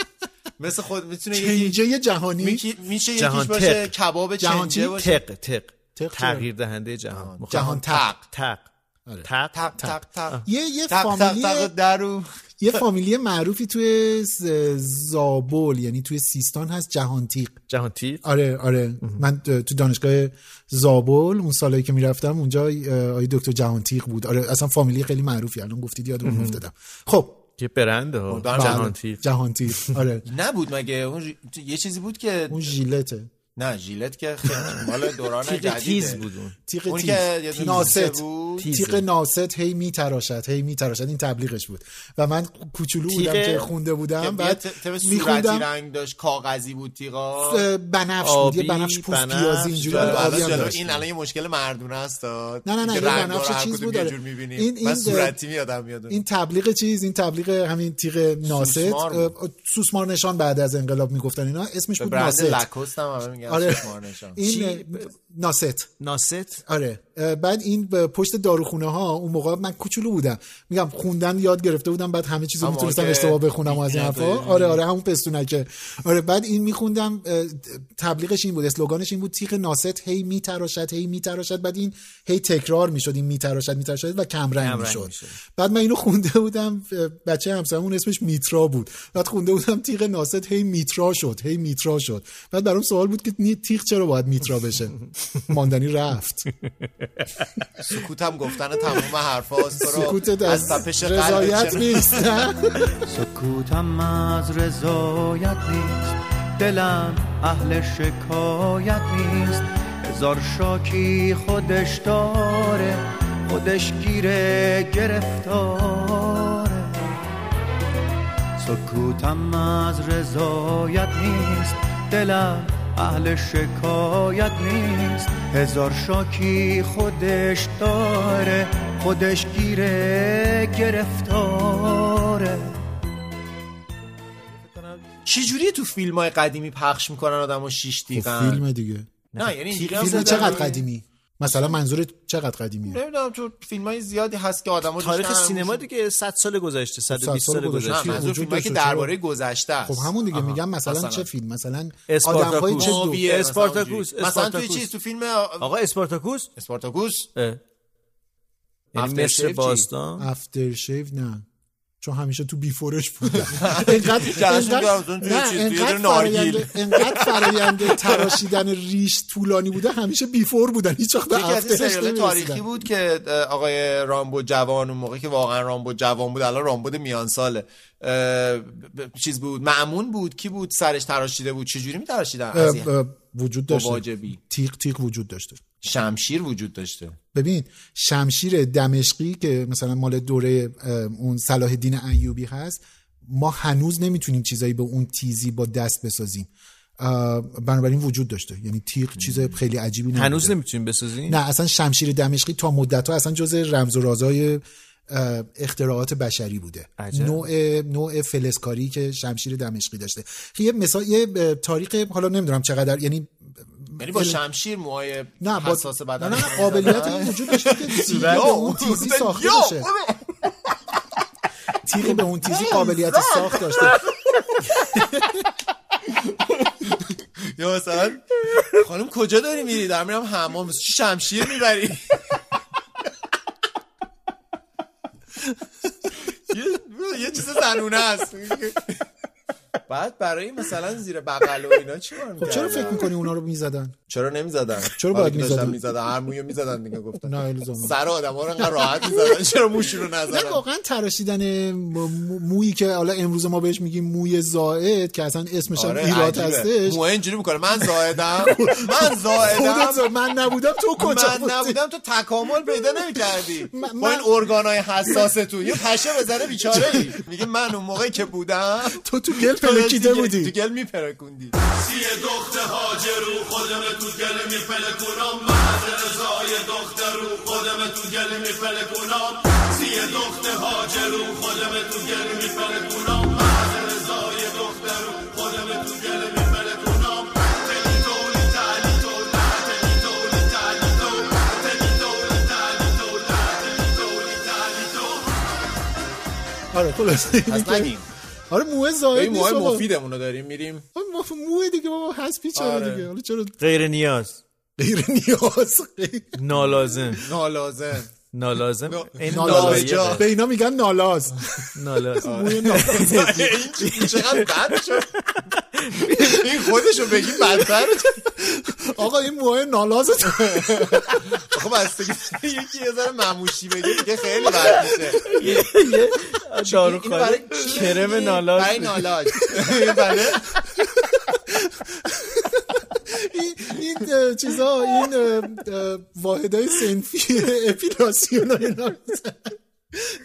مثل خود می‌تونه چنجه جهانی؟ میشه جهان یکیش باشه تق. کباب جهان چنجه؟ باشه. تق تق. تق تغییر دهنده جهان. جهان تق. تق. آره. تق تق تق. تق یه یه تق تق فامیلی درو. یه فامیلی معروفی توی زابل یعنی توی سیستان هست جهانتیق جهان تیق آره آره. من تو دانشگاه زابل اون سالایی که می‌رفتم اونجا آیه دکتر جهانتیق بود. آره اصلا فامیلی خیلی معروفی. الان گفتید یادم افتادم. خب. که برنده ها دارم جهان بله، تیق جهانتیق آره. نبود مگه؟ اون یه چیزی بود که اون ژیلته. نه ژیلت که خیلی (laughs) مال دوران جدیده. تیز بود اون. تیغ اون تیز. که ناست بود. تیغ ناست هی میتراشد هی میتراشد. این تبلیغش بود. و من کوچولو بودم که خونده بودم بعد صورتی میخوندم. رنگ داشت کاغذی بود تیغا. بنفش بود. یه بنفش پوست پیازی اینجوری. این الان یه مشکل مردونه است نه، نه، نه، بنفش چیز بود،. این- این صورتی میادم میاد این تبلیغ چیز این تبلیغ همین تیغ ناست سوسمار نشان بعد از انقلاب می‌گفتن اینا. اسمش بود ناست لکوست هم همه میگن آره سوسمار نشان. این اه، ناست ناست آره. بعد این پشت داروخونه ها اون موقع من کوچولو بودم. میگم خوندن یاد گرفته بودم بعد همه چیزو می‌تونستم اشتباه بخونم از این حرفا. آره آره همون پستونکه. آره بعد این میخوندم تبلیغش این بود اسلوگانش این بود تیغ ناست هی میتراشد هی میتراشد بعد این هی تکرار می‌شد این میتراشد میتراشد و کم رنگ می‌شد. بعد من اینو خونده بودم بچه همسرمون اسمش میترا بود. بعد خونده بودم تیغ ناست هی میترا شد هی میترا شد. بعد برام سوال بود که تیغ چرا باید میترا بشه؟ (laughs) ماندنی رفت. سکوت هم گفتن تمام حرف هاست سکوت از تپش رضایت نیست. نه سکوتم از رضایت نیست. دلم اهل شکایت نیست. هزار شاکی خودش داره. خودش گیره گرفتاره. سکوتم از رضایت نیست. دلم اهل شکایت نیست. هزار شاکی خودش داره خودش گیره گرفتاره. چجوری تو فیلم های قدیمی پخش می‌کنن آدم و شیش دیگن فیلم دیگه. نه یعنی فیلم. چقدر قدیمی؟ مثلا منظور چقدر قدیمیه نمی‌دونم تو فیلم های زیادی هست که آدم تاریخ سینما دیگه 100 سال گذشته 120 سال سال گذشته. منظور وجود فیلم که درباره گذشته است خب همون دیگه آها. میگم مثلا, چه فیلم مثلا. آدم‌های چه دو اسپارتاکوس،. مثلا توی اسپارتاکوس. چیز تو فیلم آقا اسپارتاکوس اسپارتاکوس اه. یعنی افتر مصر؟ باستان افتر شیو نه چون همیشه تو بیفورش (laughs) توی انقدر یه نارگیل. (laughs) فرآیند- تراشیدن ریش طولانی بوده همیشه بیفور بودن. هیچ وقت. تاریخی بود که آقای رامبو جوان اون موقع که واقعا رامبو جوان بود الان رامبو میان ساله چیز بود معمون بود کی بود سرش تراشیده بود؟ چجوری اه، اه، وجود مواجبی. تیغ تیغ وجود داشته. شمشیر وجود داشته. ببین شمشیر دمشقی که مثلا مال دوره اون صلاح الدین ایوبی هست ما هنوز نمی‌تونیم چیزایی به اون تیزی با دست بسازیم. بنابراین وجود داشته. یعنی تیغ چیز خیلی عجیبی نبوده. هنوز نمی‌تونیم بسازیم؟ نه اصلا شمشیر دمشقی تا مدت ها اصلا جز رمز و رازهای اختراعات بشری بوده. عجب. نوع نوع فلزکاری که شمشیر دمشقی داشته. یه مثال یه تاریخ حالا نمی‌دونم چقدر یعنی یعنی با شمشیر موهای نه با حساس بدن نه, نه قابلیت این وجود داشته که (laughs) تیغ به اون تیزی ساخته باشه تیغ به اون تیزی قابلیت ساخت داشته. (laughs) یا مثلا خانم کجا داری میری؟ دارم میرم حمام. چی شمشیر می‌بری؟ (laughs) یه- یه چیز زنونه است. بعد برای مثلا زیر بغل و اینا چی کار خب چرا؟ فکر می‌کنی اونا رو می‌زدن؟ چرا نمی‌زدن؟ چرا باید می‌زدن؟ می‌زدن هر مویو می‌زدن دیگه گفتن. نه الزاما. سر آدم ها رو انقدر راحت می‌زدن چرا موشون رو نه نزدن؟ واقعا تراشیدن مو- مویی که حالا امروز ما بهش میگیم موی زائد که اصلا اسمش هم آره ایراد. هستش. موه اینجوری می‌کنه من زائدم من زائدم. من نبودم تو کجا من؟ نبودم تو تکامل پیدا نمی‌کردی. (laughs) با این ارگانای حساس تو یه پشه بزنه بیچاره میگه من اون موقعی که بودم تو تو گل پلکیده تو بودی؟ گل میپرکوندی. سی دختر هاجرو خودم تو گل میپلکونم. محض رضای دختر رو خودم تو گل میپلکونم. سی دختر هاجرو خودم تو گل میپلکونم. محض رضای دختر رو خودم تو گل میپلکونم. تلی تولی تلی تولا تلی تولی تلی تو. تلی تولی تلی تولا تلی تولی تلی تو. آره خلاص نگیم. آره موه زائد این نیست بابا. مفیدمون رو داریم میریم. آه، موه دیگه بابا حسبی چرا آره. دیگه. حالا چرا؟ غیر نیاز. غیر نیاز. غیر- نالازم. نالازم؟ نالازم. نالازجا. به اینا میگن نالاز. نالاز. موی نالاز. (laughs) چقدر بد شد؟ این خودشو بگی بدتر. آقا این موهای نالاز. خب بستگی یکی یه ذره مموشی بگه دیگه خیلی بد میشه. دارو برای کرم نالاز. برای نالاج بله این چیزا این واحدهای سنفی اپیلاسیون می‌زنن.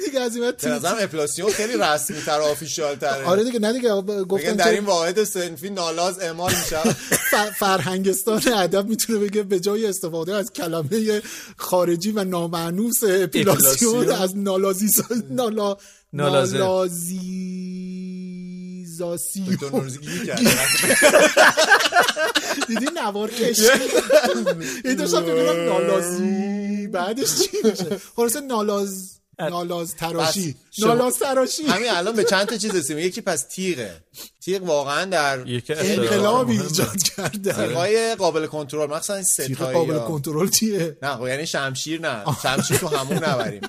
دیگه از این بعد نظرم اپلاسیون خیلی رسمی تر و آفیشال تره آره دیگه نه دیگه گفتن در این واحد سنفی نالاز اعمال میشه. (laughs) فرهنگستان ادب می‌تونه بگه به جای استفاده از کلمه خارجی و نامعنوس اپیلاسیون. از نالازی نالا. نالازیزاسیون (laughs) دیدی نوار کش (laughs) این داشتم ببینم نالازی بعدش چی میشه؟ خلاصه نالاز نالاز تراشی نالاز تراشی همین الان به چند تا چیز رسیم یکی پس تیغه. تیغ واقعا در انقلابی. ایجاد کرده. تیغای قابل کنترل مخصوصا این تیغ ستایی قابل ها. کنترل چیه؟ نه خب یعنی شمشیر نه. شمشیر تو همون نبریم.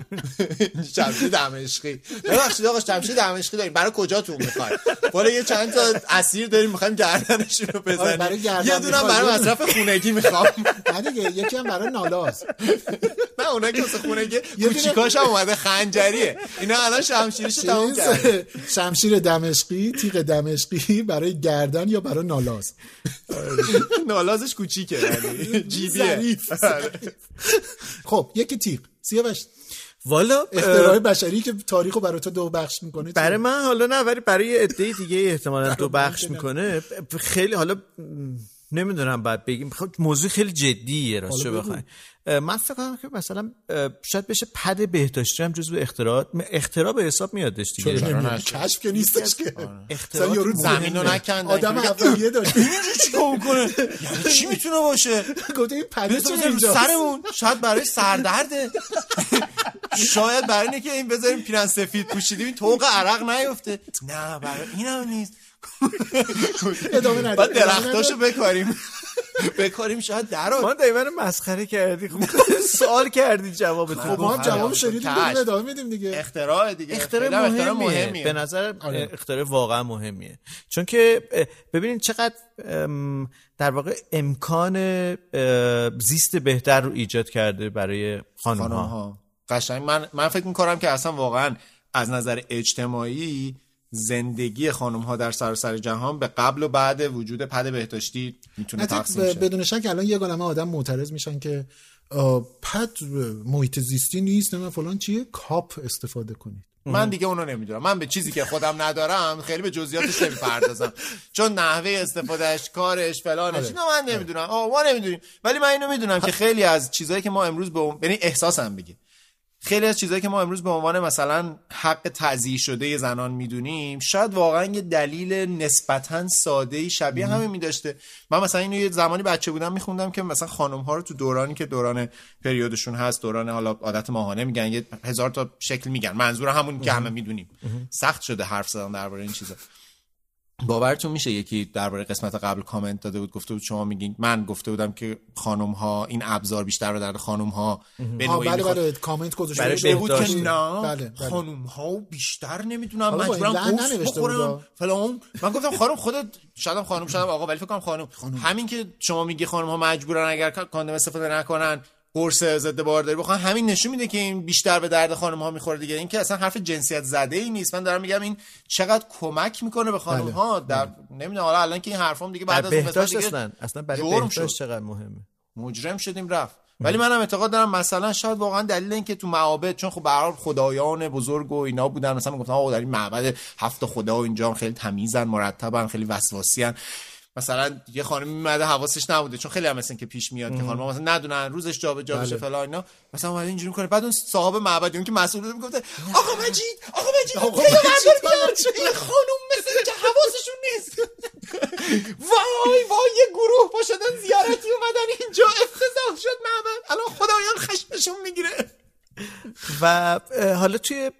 (laughs) شمشیر دمشقی. ببخشید آقا شمشیر دمشقی داریم. برای کجاتون می‌خوایم بالا یه چند تا اسیر داریم می‌خوایم گردنشون رو آره، برای بزنیم. یه دونم می‌خوای. برای مصرف خونگی می‌خوام. نه دیگه یکی هم برای نالاز (laughs) نه اونایی که واسه خونگی دونه- کوچیکاش هم اومده خنجریه. اینا الان شمشیرشو تموم کرده شمشیر دمشقی تیغ دمشقی برای گردن یا برای نالاز؟ نالازش کوچیکه یعنی جیبیه. آره. خب یکی تیغ. سیاوش والا اختراع بشری که تاریخو برای تو دو بخش می‌کنه برای من حالا نه ولی برای یه عده دیگه احتمالا دو بخش می‌کنه. خیلی حالا نمی‌دونم بعد بگیم. خب موضوع خیلی جدیه راستش. بخواین اه، من فکر کنم که مثلا شاید بشه پد بهداشتی هم جزو اختراعات. اختراع به حساب میادش دیگه. چرا؟ کشف که نیستش که. اختراعات مثلا یارو زمین رو مهمه. نکندن. آدم بگه، اولیه داشت چیکار می‌کنه؟ یعنی چی می‌تونه باشه؟ گفته این اینجاست؟ سرمون. شاید برای سردرده. شاید برای اینه که این بذاریم پیرن سفید پوشیدیم. این طوق عرق نیفته. نه برای این هم نیست. ادامه نده بعد درختاشو. بکاریم. بکاریم شاید درا ما دایما مسخره کردی خب (laughs) سوال کردی جوابتون خب ما هم آره، جواب. شنیدیم. بریم ادامه میدیم دیگه اختراع دیگه اختراع اختراع مهمیه. مهمیه به نظر آره. اختراع واقعا مهمیه چون که ببینید چقدر در واقع امکان زیست بهتر رو ایجاد کرده برای خانم ها ها قشنگ من من فکر می‌کنم که اصلا واقعا از نظر اجتماعی زندگی خانم ها در سراسر جهان به قبل و بعد وجود پد بهداشتی می‌تونه تقسیم شه. بدون شک الان یه عالمه آدم معترض میشن که پد محیط زیستی نیست نه فلان چیه؟ کاپ استفاده کنید. من دیگه اونو نمی‌دونم. من به چیزی که خودم ندارم خیلی به جزئیاتش نمی‌پردازم. چون نحوه استفادهش کارش فلانش اینا من نمی‌دونم. آه ما نمی‌دونیم. ولی من اینو می‌دونم که خیلی از چیزهایی که ما امروز به اون یعنی احساسم بگی خیلی از چیزهایی که ما امروز به عنوان مثلا حق تعذیه شده زنان می‌دونیم شاید واقعا یه دلیل نسبتا ساده شبیه همین میداشته. من مثلا اینو یه زمانی بچه بودم میخوندم که مثلا خانم ها رو تو دورانی که دوران پریودشون هست دوران حالا عادت ماهانه میگن یه هزار تا شکل میگن. منظور همون که همه می‌دونیم. سخت شده حرف زدن درباره این چیزا. باورتون میشه یکی درباره قسمت قبل کامنت داده بود گفته بود شما میگین من گفته بودم که خانم ها این ابزار بیشتر به درد خانم ها به نوعی بله. بله کامنت گذاشته بود. که. نه بله، بله. خانم ها بیشتر نمی‌دونم مجبورم بخورم. فلان من گفتم خانم خودت شاید خانم شاید آقا ولی فکر کنم خانم. همین که شما میگی خانم ها مجبورن اگر کاندوم استفاده نکنن قرص ضد بارداری بخورن. همین نشون میده که این بیشتر به درد خانم ها می‌خوره دیگه. این که اصلا حرف جنسیت زده ای نیست. من دارم میگم این چقدر کمک می‌کنه به خانم ها در نمی‌دونم. حالا الان که این حرفام دیگه بعد از اون دیگه اصلا اصلا برای بهداشت. چقدر مهمه؟ مجرم شدیم رفت. ولی منم اعتقاد دارم مثلا شاید واقعا دلیل این که تو معابد چون خب به خدایان بزرگ و اینا بودن مثلا می‌گفتن آقا در این معبد هفت خدا و اینجا خیلی تمیزن مرتبن خیلی وسواسیان مثلا یه خانم میمده حواسش نبوده چون خیلی هم مثلا که پیش میاد که خانم مثلا ندونن روزش جابجا بشه فلان اینا. مثلا اومده اینجوری می‌کنه. بعد اون صاحب معبد اون که مسئول بوده می‌گفته آقا مجید آقا مجید آقا مجید، بیار. این خانم مثل که حواسشون نیست. وای وای یه گروه پا شدن زیارتی اومدن اینجا. افتضاح شد معبد. الان خدایان خشمشون می‌گیره. و حالا توی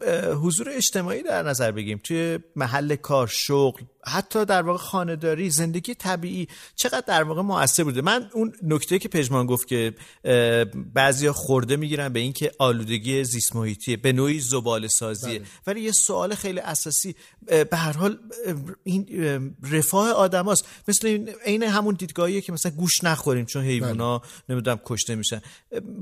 حضور اجتماعی در نظر بگیم توی محل کار شغل حتی در واقع خانهداری زندگی طبیعی چقدر در واقع موثر بوده. من اون نکته که پژمان گفت که بعضیا خورده می‌گیرن به اینکه آلودگی زیست محیطیه به نوعی زباله سازیه. ولی یه سوال خیلی اساسی به هر حال این اه، رفاه آدماست مثل این عین همون دیدگاهیه که مثلا گوش نخوریم چون حیونا نمی‌دونم کشته میشن.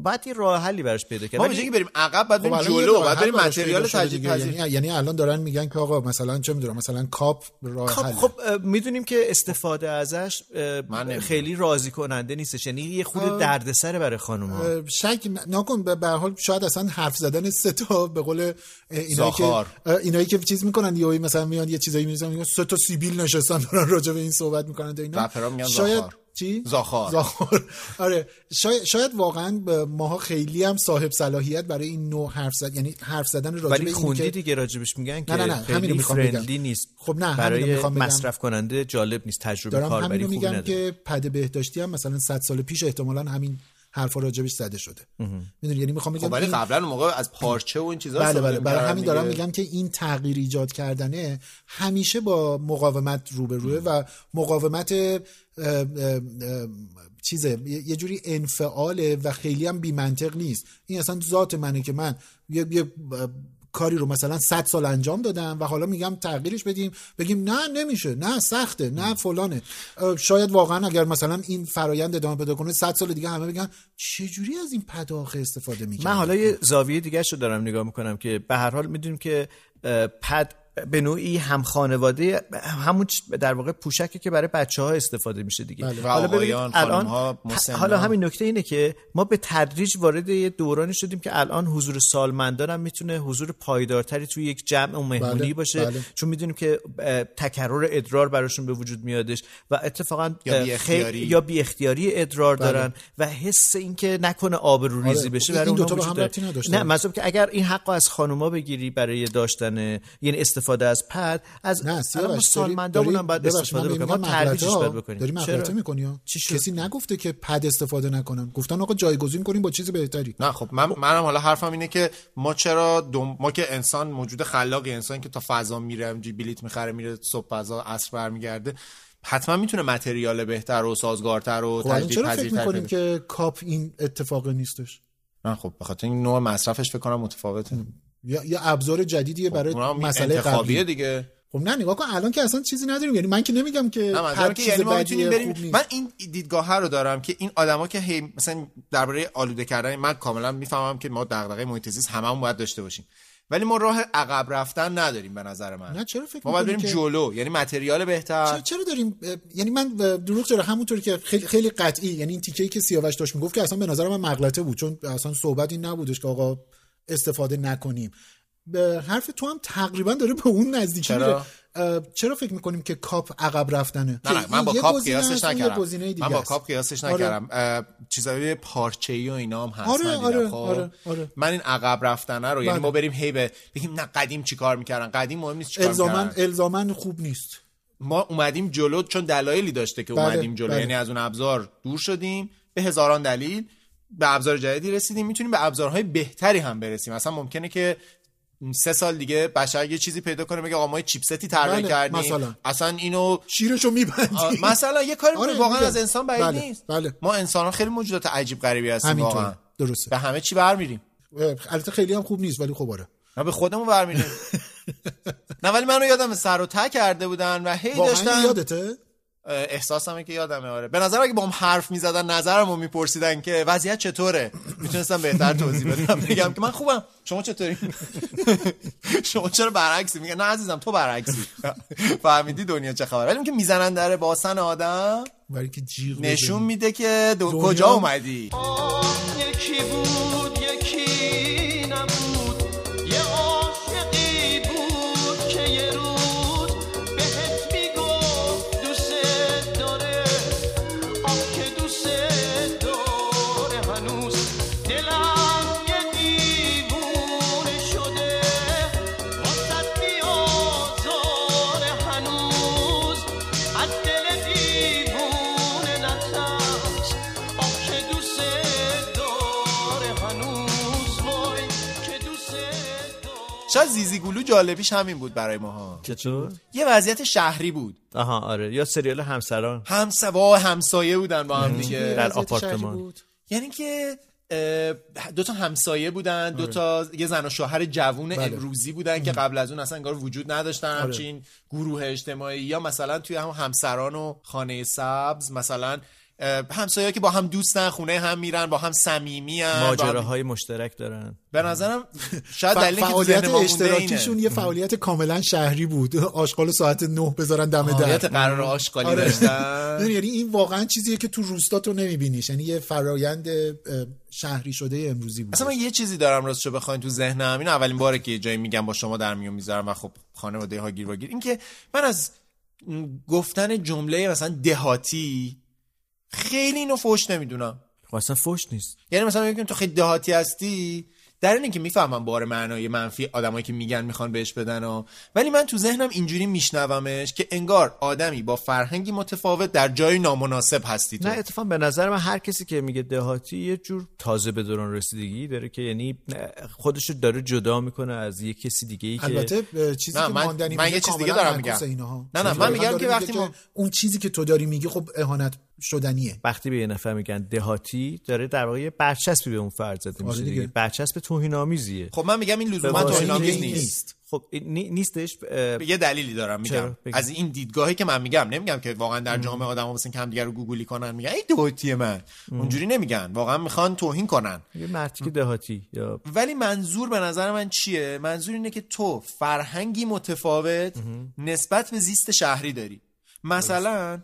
باید یه راه حلی براش پیدا کرد. ما ولی- بریم عقب بعد خب بریم جلو بعد بریم شده تجدید یعنی یعنی الان دارن میگن که آقا مثلا چه می‌دونم مثلا کاپ راه خب. خب می‌دونیم که استفاده ازش نمی‌دونم. خیلی راضی کننده نیستش یعنی یه خود دردسر برای خانم ها شک نکن به هر حال شاید اصلا حرف زدن سه تا به قول اینایی که اینایی که چیز می‌کنن یهو مثلا میان یه چیزایی می‌ذارن میگن سه تا سیبیل نشستن دارن راجع به این صحبت می‌کنن اینا شاید. چی زاخار. زاخار آره شاید شاید واقعا ماها خیلی هم صاحب صلاحیت برای این نوع حرف زد یعنی حرف زدن راجع به ولی این خوندی که دیگه راجبش میگن که نه، نه، خیلی. فرندلی نیست خب نه، برای می‌خوام. مصرف کننده جالب نیست تجربه دارم کاربری همینو خوبی میگم نداره که پد بهداشتی هم مثلا 100 سال پیش احتمالا همین حرفا راجبش زده شده می‌دونی یعنی می‌خوام بگم خب ولی قبلا اون موقع از پارچه و این چیزا بله بله برای همین دارم. میگم که این تغییر ایجاد کردنه همیشه با مقاومت روبروه و مقاومت چیزه یه جوری انفعاله و خیلی هم بی منطق نیست. این اصلا ذات منه که من یه, یه کاری رو مثلا 100 سال انجام دادم و حالا میگم تغییرش بدیم بگیم نه نمیشه نه سخته نه فلانه. شاید واقعا اگر مثلا این فرایند ادامه پیدا کنه 100 سال دیگه همه بگن چه جوری از این پداخه استفاده می‌کنه من حالا یه زاویه دیگه رو دارم نگاه می‌کنم که به هر حال می‌دونیم که پد به نوعی هم خانواده همون در واقع پوشکی که برای بچه ها استفاده میشه دیگه بله. حالا آقایان، الان. حالا همین نکته اینه که ما به تدریج وارد یه دورانی شدیم که الان حضور سالمندان هم می‌تونه حضور پایدارتری توی یک جمع و مهمونی بله، باشه بله. چون می‌دونیم که تکرر ادرار براشون به وجود میادش و اتفاقا یا بی اختیاری. یا بی اختیاری ادرار بله. دارن و حس اینکه نکنه آبروریزی آره، بشه این برای اونها. نه که اگر این حق از خانوما بگیری برای داشتن یعنی استفاده از پد از نه سیاوش سالمندامون هم باید استفاده بکنیم. ما ترویجش باید بکنیم. داری؟ مغلطه می‌کنی؟ کسی نگفته که پد استفاده نکنن گفتن آقا جایگزین کنیم با چیز بهتری. نه خب من منم حالا حرفم اینه که ما چرا دم... ما که انسان موجود خلاقی انسان که تا فضا میره همجوری بلیت می‌خره میره صبح فضا عصر برمیگرده حتما می‌تونه متریال بهتر و سازگارتر و خب چرا فکر می‌کنیم که کاپ این اتفاق نیستش؟ نه خب به خاطر این نوع مصرفش فکر کنم متفاوته. یا یا ابزار جدیدیه برای اونم این مسئله قبلی. دیگه. خب نه نگاه کن الان که اصلا چیزی نداریم. یعنی من که نمیگم که نه هر چیز یعنی ما می‌تونیم بریم. من این دیدگاه رو دارم که این آدما که هی مثلا درباره آلوده کردن من کاملا می‌فهمم که ما دغدغه محیط زیست هممون باید داشته باشیم. ولی ما راه عقب رفتن نداریم به نظر من. نه چرا فکر ما باید بریم که- جلو؟ یعنی متریال بهتر. چرا, چرا داریم؟ یعنی من دروغ چرا؟ همونطوری که خیلی خیلی قطعی. یعنی این تیکه‌ای که سیاوش داشت می‌گفت که اصلا به نظر من مغلطه بود چون اصلا صحبت این نبودش که آقا استفاده نکنیم به حرف تو هم تقریبا داره به اون نزدیکی چرا؟ اه، چرا فکر می‌کنیم که کاپ عقب رفتنه نه نه من با کاپ قیاسش نکردم من با. کاپ قیاسش آره. نکردم اه، چیزای پارچه‌ای و اینا هم هست آره، من. آره، خب؟ آره، آره. من این عقب رفتنه رو یعنی بله. ما بریم هی به بگیم نه قدیم چیکار می‌کردن قدیم مهم نیست چیکار الزامن الزامن خوب نیست ما اومدیم جلو چون دلایلی داشته که بله، اومدیم جلو بله. یعنی از اون ابزار دور شدیم به هزاران دلیل به ابزار جدیدی رسیدیم می‌تونیم به ابزارهای بهتری هم برسیم. اصلا ممکنه که سه سال دیگه بشر یه چیزی پیدا کنه بگه آقا ما چیپستی طراحی بله، کردیم. مثلا. اصلا اینو شیرشو میبندی آه، مثلا یه کاری آره، واقعا. از انسان بعید بله، نیست. بله. ما انسان ها خیلی موجودات عجیب غریبی هستیم واقعا. درسته. به همه چی برمیریم. البته خیلی هم خوب نیست ولی خب آره. نه به خودمون برمیریم. (laughs) نه ولی منو یادم سر و ته کرده بودن و هی داشتن یادته؟ احساسمه که یادمه آره. به نظر اگه با هم حرف می‌زدن نظرمو میپرسیدن که وضعیت چطوره؟ می‌تونستم بهتر توضیح بدم. (laughs) بگم که من خوبم. شما چطوری؟ (laughs) شما چرا برعکسی؟ میگن نه عزیزم تو برعکسی. (laughs) فهمیدی دنیا چه خبره. ولی اینکه می‌زنن در باسن آدم برای که جیغ نشون. میده که کجا اومدی. یکی بود شاید زیزی گلو جالبیش همین بود برای ماها. چطور یه وضعیت شهری بود. آها آره. یا سریال همسران. همسوا همسایه بودن با هم دیگه. در آپارتمان. یعنی که دو تا همسایه بودن دو تا یه زن و شوهر جوون بله. امروزی بودن که قبل از اون اصلا انگار وجود نداشتن. همچین گروه اجتماعی. یا مثلا توی هم همسران و خانه سبز مثلا اه، همسایه که با هم دوستن خونه هم میرن با هم صمیمی ماجراهای مشترک دارن. به نظرم شاید ف- دلیلی که تو فعالیت اشتراکیشون یه فعالیت کاملا شهری بود. آشغال ساعت نه بذارن دم فعالیت در قرار آشغالی آره. داشتن. یعنی این واقعا چیزیه که تو روستا تو نمیبینیش. یعنی یه فرایند شهری شده امروزی بود. اصلا من یه چیزی دارم راستشو بخواین تو ذهنم. این اولین باره که جایی میگم با شما در میون می‌ذارم و خب خانواده ها گیر و گیر. این که من از گفتن جمله مثلا دهاتی خیلی اینو فوش نمی‌دونم. خب اصلا فوش نیست. یعنی مثلا میگم تو خیلی دهاتی هستی در اینه که می‌فهمم بار معنای منفی آدمایی که میگن می‌خوان بهش بدن و ولی من تو ذهنم اینجوری میشنومش که انگار آدمی با فرهنگی متفاوت در جای نامناسب هستی تو. نه اتفاقا به نظر من هر کسی که میگه دهاتی یه جور تازه به دوران رسیدگی داره که یعنی خودش رو داره جدا می‌کنه از یه کسی دیگه ای که البته چیزی نه، که من- من یه چیز دیگه دارم میگم. نه، نه، من میگم که وقتی ما- اون چیزی که تو داری میگی خب اهانت شدنیه. وقتی به یه نفر میگن دهاتی داره در واقع یه برچسبی به اون فرد زده میشه آره دیگه. دیگه. برچسب توهین آمیزیه خب من میگم این لزوما توهین آمیز این نیست. خب این نی- نیستش اه، یه دلیلی دارم میگم. از این دیدگاهی که من میگم نمیگم که واقعا در جامعه آدم ها که همدیگه رو گوگلی کنن میگن ای دهاتی من. اونجوری نمیگن. واقعا می‌خوان توهین کنن. یه مرتیک دهاتی یا ولی منظور به نظر من چیه؟ منظور اینه که تو فرهنگی متفاوت نسبت به زیست شهری داری. مثلا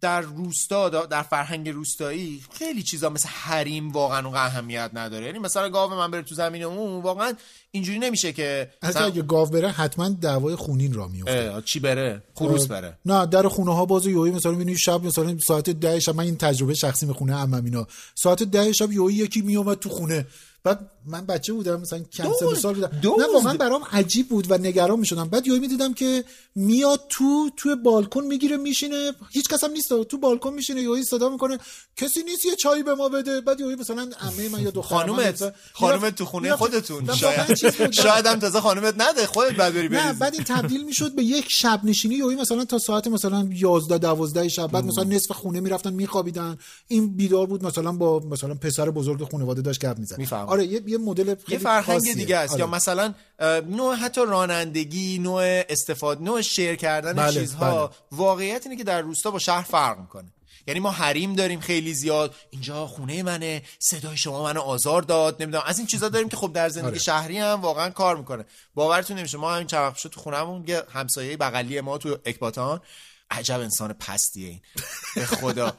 در روستا در فرهنگ روستایی خیلی چیزا مثل حریم واقعا اونقدر اهمیت نداره. یعنی مثلا گاو من بره تو زمین اون واقعا اینجوری نمیشه که حتی مثلا- اگه گاو بره حتما دعوای خونین را میفته چی بره؟ خروس بره. نه در خونه ها باز یوهی مثلا می‌بینی شب مثلا ساعت ده شب من این تجربه شخصی می خونه عمم اینا ساعت ده شب یوهی یکی میومد تو خونه. بعد من بچه بودم مثلا کم سن و سال بودم. دزد. نه واقعا برام عجیب بود و نگران می‌شدم. بعد یوهی می‌دیدم که میاد تو تو بالکن می‌گیره میشینه. هیچ کس هم نیست تو بالکن میشینه یوهی صدا می‌کنه. کسی نیست یه چایی به ما بده. بعد یوهی مثلا عمه من یا دختر خانومت خانومت تو خونه خودتون. شاید (laughs) شاید هم تازه خانومت نده خودت بعد بری نه. بعد این تبدیل می‌شد به یک شب نشینی. یوهی مثلا تا ساعت مثلا 11 12 شب. بعد مثلا نصف خونه می‌رفتن میخوابیدن. این بیدار بود مثلا با مثلا پسر بزرگ خانواده داشت گپ می‌زد. آره یه, یه مدل خیلی یه فرهنگ خاصیه. دیگه است. آره. یا مثلا اه، نوع حتی رانندگی نوع استفاده نوع شیر کردن بله، چیزها واقعیت اینه که در روستا با شهر فرق می‌کنه. یعنی ما حریم داریم خیلی زیاد. اینجا خونه منه صدای شما منو آزار داد نمی‌دونم. از این چیزا داریم که خب در زندگی آره. شهری هم واقعا کار می‌کنه. باورتون نمیشه. ما همین چند وقت پیش تو خونهمون یه همسایه بغلی ما تو اکباتان. عجب انسان پستیه این. به خدا.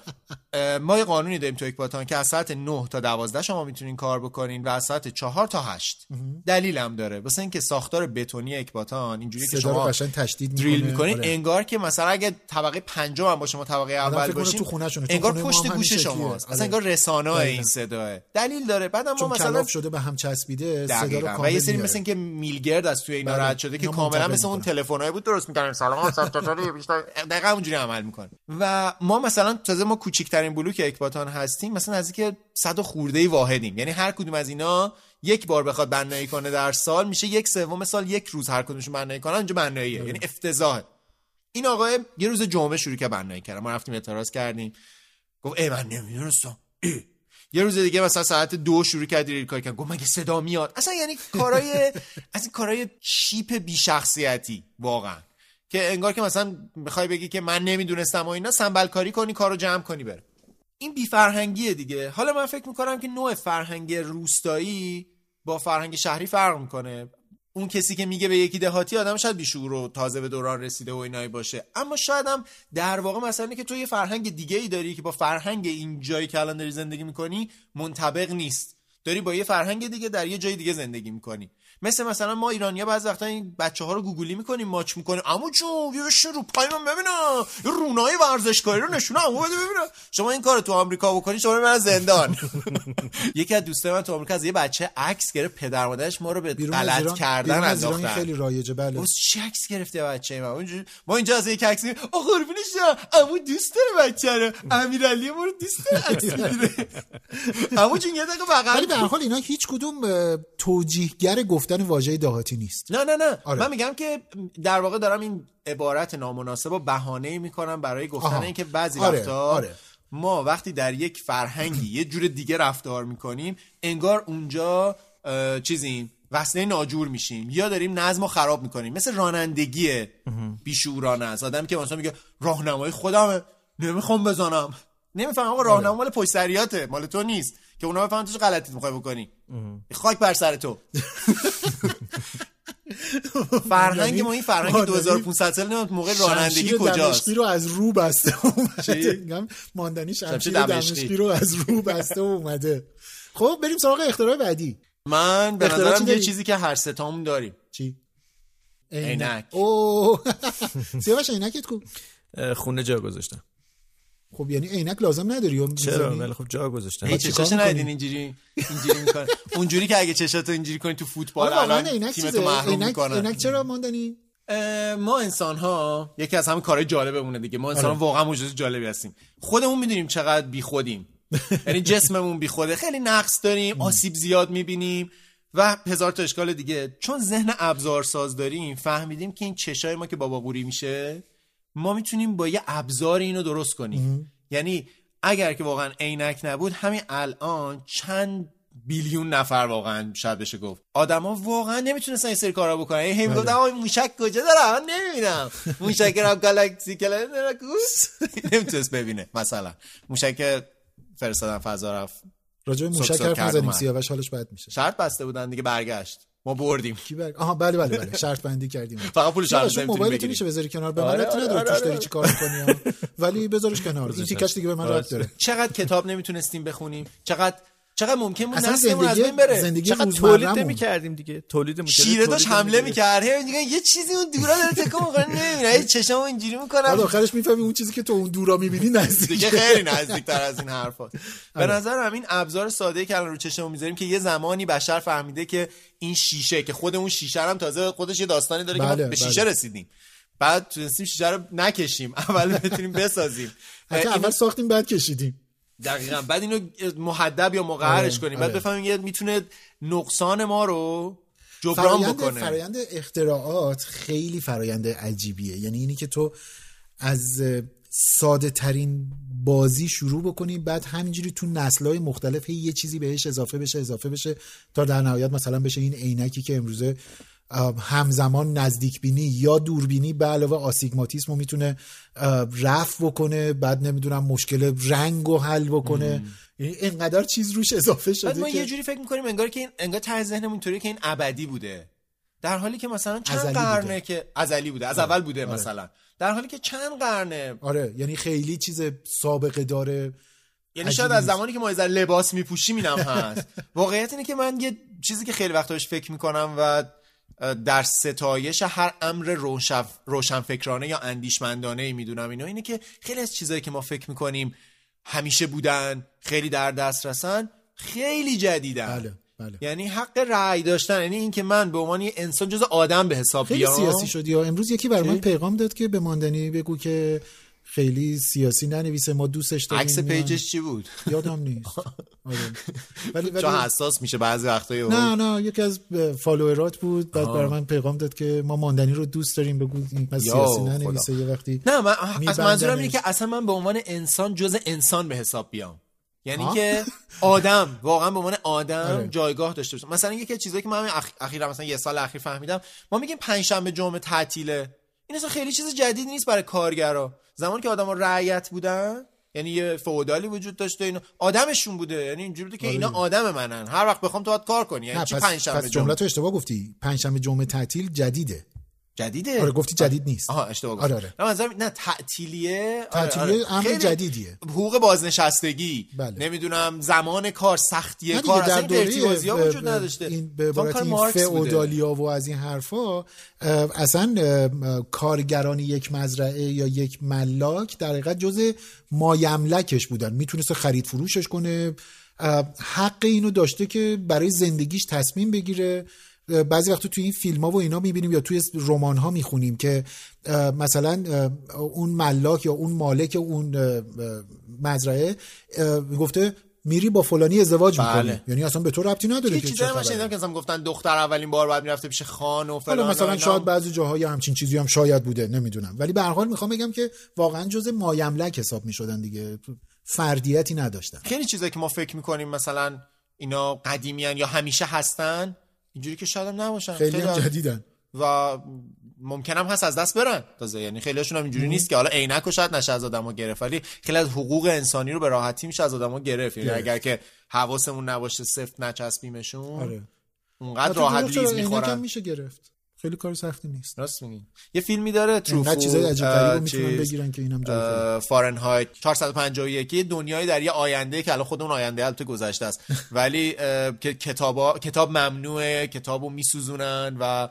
ما یه قانونی داریم تو اکباتان که از ساعت 9 تا 12 شما می‌تونین کار بکنین و از ساعت 4 تا 8 دلیلم داره واسه اینکه ساختار بتونی اکباتان اینجوری که شما قشنگ تشدید دریل. می‌کنین آره. انگار که مثلا اگه طبقه پنجم هم باشه ما طبقه اول باشیم تو انگار پشت گوش. شماست آره. اصلا انگار رسانه. این صداه دلیل داره بعدم ما مثلا شده به هم چسبیده صدا رو کامل و یه سری. مثل اینکه میلگرد از توی اینا بله. رد شده که کاملا مثل اون می‌کنن. تلفن‌های بود درست می‌کنن سلام چطوری بیشتر دقیقاً اونجوری عمل می‌کنه و ما مثلا تازه ما کوچیک‌ترین بلوک اکباتان هستیم مثلا نزدیک 100 و خورده واحدیم. یعنی هر کدوم از اینا یک بار بخواد بنایی کنه در سال میشه یک سوم سال یک روز هر کدومشون بنایی کنن اونجا بناییه. یعنی افتضاحه این آقای یه روز جمعه شروع که بنایی کردن. ما رفتیم اعتراض کردیم. گفت ای من نمی‌دونستم. یه روز دیگه مثلا ساعت دو شروع کرد ریل کار کردن گفت مگه صدا میاد؟ اصلا یعنی کارای (laughs) از این کارای چیپ بی شخصیتی واقعا. که انگار که مثلا می‌خوای بگی که من نمی‌دونستم و اینا سنبل کاری کنی کارو جمع کنی بره. این بی فرهنگیه دیگه. حالا من فکر می‌کنم که نوع فرهنگ روستایی با فرهنگ شهری فرق می‌کنه. اون کسی که میگه به یکی دهاتی آدم شاید بیشعور و تازه به دوران رسیده و اینایی باشه. اما شاید هم در واقع مثلا که تو یه فرهنگ دیگه ای داری که با فرهنگ این جایی که الان داری زندگی می‌کنی منطبق نیست. داری با یه فرهنگ دیگه در یه جای دیگه زندگی می‌کنی. مثل مثلا ما ایرانیا بعضی وقتا این بچه ها رو گوگلی می‌کنیم ماچ می‌کنیم. عمو جون بیا بشین رو پای من ببینم رونای ورزشکاری رو نشونه عمو بده ببینم شما این کار تو آمریکا بکنی شما رو من زندان. (laughs) یکی از دوستای من تو آمریکا از یه بچه عکس گرفت پدر مادرش ما رو به غلط کردن انداختن. خیلی رایجه بله. گفت چه عکس گرفته بچه اونجوری ما اینجا از یک عکس آ قربونش عمو دوست داره بچه رو. امیرعلی ما رو دوست داره عکس (laughs) می‌گیره عمو جون یه دقیقه ولی به هر حال اینا هیچ کدوم توجیهگر گفتن واژه دهاتی نیست. نه نه نه. آره. من میگم که در واقع دارم این عبارت نامناسب و بهانه می‌کنم برای گفتن. اینکه بعضی آره، وقتا آره. ما وقتی در یک فرهنگی یه جور دیگه رفتار می‌کنیم انگار اونجا چیزیم وصله ناجور میشیم یا داریم نظم رو خراب می‌کنیم. مثل رانندگی بیشورانه است. آدمی که مثلا میگه راهنمای خودمه. نمی‌خوام بزنم. نمیفهم آقا راهنما مال پشت سریاته مال تو نیست. که اونا بفهمن تو چه غلطی می‌خوای بکنی. خاک بر سر تو. فرهنگ ما این فرهنگ ماندنی 2500 سال نمی‌دونم موقع رانندگی کجاست دمشقی رو از رو بسته چی؟ اومده میگم ماندنی شمشیر دمشقی. رو از رو بسته اومده. خب بریم سراغ اختراع بعدی. من به نظرم یه؟ چیزی که هر ستامون داریم. چی؟ عینک. اوه. (laughs) سیاوش عینکت کو؟ خونه جا گذاشتم. خب یعنی عینک لازم نداری چرا؟ ولی خب جا چشاشو می‌کنی؟ ندیدین اینجوری اینجوری می‌کنه (laughs) اونجوری که اگه چشاتو اینجوری کنی تو فوتبال آره الان تیمتو محروم عینک می‌کنن. عینک چرا ماندنی؟ ما انسان ها یکی از همین کارهای جالبمونه دیگه. ما انسان ها آره. واقعا موجود جالبی هستیم. خودمون می‌دونیم چقدر بی خودیم یعنی جسممون بی خوده خیلی نقص داریم آسیب زیاد می‌بینیم و هزار تا اشکال دیگه. چون ذهن ابزارساز داریم فهمیدیم که این چشای ما که بابا قوری میشه ما می‌تونیم با یه ابزار اینو درست کنیم. یعنی اگر که واقعا عینک نبود همین الان چند بیلیون نفر واقعا شاید بشه گفت. آدما واقعا نمی‌تونستن این سری کارا بکنن. هی می‌گفت آقا این موشک کجا داره؟ من نمی‌بینم. موشک را گالاکسی کلن (laughs) نمی‌تونست ببینه مثلا. موشک فرستادن فضا رفت. راجع به موشک حرف اومد. سیاوش حالش بد میشه. شرط بسته بودن دیگه برگشت. ما بردیم. کی بر... آها بله بله بله. (laughs) شرط بندی کردیم. فقط پولش سیاوش، هنوز اون نمی‌تونی موبایل تو. میشه بذاری کنار به آره، آره، نداره آره، توش آره. داری چی کار می‌کنی. (laughs) ولی بذارش کنار. این تیکش دیگه به من ربط داره چقدر کتاب نمی‌تونستیم بخونیم؟ چقدر چقدر ممکن بود نسلمون از زندگی بین بره؟ زندگی چقدر تولید. نمی‌کردیم دیگه. تولید شیره داشت حمله می‌کرد. هی میگن یه چیزی اون دورا داره تکون می‌خوره. نمی‌بینه چشامو اینجوری بعد می‌کنم آخرش می‌فهمی اون چیزی که تو اون دورا می‌بینی نزدیک دیگه خیلی نزدیکتر از این حرفاست (laughs) به آره. نظرم این ابزار ساده که الان رو چشمون می‌ذاریم که یه زمانی بشر فهمیده که این شیشه که خود اون شیشه هم تازه خودش یه داستانی داره که بله، ما به شیشه بله. رسیدیم. بعد تونستیم شیشه رو نکشیم. (laughs) اول بتونیم بسازیم. حتی اول ساختیم بعد کشیدیم. دقیقا. بعد اینو محدب یا مقهرش آره، کنیم. بعد آره. بفهمیم یه می‌تونه نقصان ما رو جبران بکنه. فرایند اختراعات خیلی فرایند عجیبیه. یعنی اینی که تو از ساده ترین بازی شروع بکنی بعد همینجوری تو نسل های مختلف هی یه چیزی بهش اضافه بشه اضافه بشه تا در نهایت مثلا بشه این عینکی که امروزه همزمان نزدیک بینی یا دوربینی به علاوه آسیگماتیسم رو می‌تونه رفع بکنه بعد نمی‌دونم مشکل رنگ رو حل بکنه. یعنی اینقدر چیز روش اضافه شده بعد ما که یه جوری فکر می‌کنیم انگار که این انگار ته ذهنمون اینطوریه که این ابدی بوده. در حالی که مثلا چند قرنه بوده. که ازلی بوده از اول بوده آره. مثلا. در حالی که چند قرنه؟ آره یعنی خیلی چیز سابقه داره. یعنی شاید از. زمانی که ما ذره لباس میپوشیم اینم هست. (laughs) واقعیت اینه که من یه چیزی که خیلی بهش فکر می‌کنم و در ستایش هر امر روشن روشنفکرانه یا اندیشمندانه ای می‌دونم اینو اینه که خیلی از چیزایی که ما فکر می‌کنیم همیشه بودن خیلی در دست رسن خیلی جدیدن. بله بله. یعنی حق رأی داشتن یعنی اینکه من به عنوان یه انسان جز آدم به حساب خیلی بیام. سیاسی شدی ها امروز یکی بر من پیغام داد که به ماندنی بگو که خیلی سیاسی ننویسه ما دوستش داریم عکس. پیجش چی بود یادم نیست (laughs) آره. ولی ولی چون حساس میشه بعضی وقتا یهو. نه نه یکی از follower ات بود بعد برای من پیغام داد که ما ماندنی رو دوست داریم بگو این سیاسی. ننویسه یه وقتی نه من از. منظورم اینه که اصلا من به عنوان انسان جز انسان به حساب بیام یعنی؟ که آدم واقعا به عنوان آدم آره. جایگاه داشته باشم مثلا یکی از چیزایی که من اخ... اخیرا مثلا یه سال اخیر فهمیدم ما میگیم پنجشنبه جمعه تعطیله این اصلا خیلی چیز جدید نیست برای کارگرا زمانی که آدما رعیت بودن یعنی یه فئودالی وجود داشته اینا آدمشون بوده. یعنی اینجوری بوده که اینا آدم منن. هر وقت بخوام تو باید کار کنی. یعنی چی پس, پنجشنبه پس جمعه؟ رو اشتباه گفتی. پنجشنبه جمعه تعطیل جدیده. جدیده آره گفتی جدید نیست آها اشتباه آره، گفتم آره. نه منظورم نه تعطیلیه آره، تعطیلیه آره. امر خیلی جدیدیه. حقوق بازنشستگی بله. نمی‌دونم زمان کار سختی کار در دوره وجود نداشته این به عبارت. فئودالیا و از این حرفا اصلا کارگران یک مزرعه یا یک ملاک در حقیقت جز مایملکش بودن می‌تونست خرید فروشش کنه حق اینو داشته که برای زندگیش تصمیم بگیره بعضی وقتا توی این فیلم ها و اینا می‌بینیم یا توی رمان ها می‌خونیم که مثلا اون ملاک یا اون مالک اون مزرعه گفته میری با فلانی ازدواج بله. می‌کنی یعنی اصلا به تو ربطی نداره که چه چیزایی من. شنیدم که گفتن دختر اولین بار بعد می‌رفته پیش خان و فلان مثلا. شاید بعضی جاهای همچین چیزی هم شاید بوده نمی‌دونم ولی به هر حال می‌خوام بگم که واقعا جز مایملک حساب می‌شدن دیگه فردیتی نداشتن خیلی چیزایی که ما فکر می‌کنیم مثلا اینا قدیمیان یا همیشه هستن اینجوری که شاید هم نباشن. خیلی هم از- جدیدن. و ممکنم هست از دست برن. تازه یعنی خیلیشون هم اینجوری نیست که حالا عینک و شاید نشه از آدمو گرفت ولی خیلی از حقوق انسانی رو به راحتی میشه از آدمو گرفت. یعنی. اگر که حواسمون نباشه سفت نچسبیمشون آره. اونقدر راحت لیز می‌خورن. میشه گرفت. خیلی کار سختی نیست. راست میگی. یه فیلمی داره تروفو چیزای عجیب رو می‌تونن بگیرن که اینم. اه، فارنهایت 451 یه دنیای در یه آینده که الان خود اون آینده البته گذشته است. (laughs) ولی که کتابا کتاب ممنوعه کتابو میسوزونن و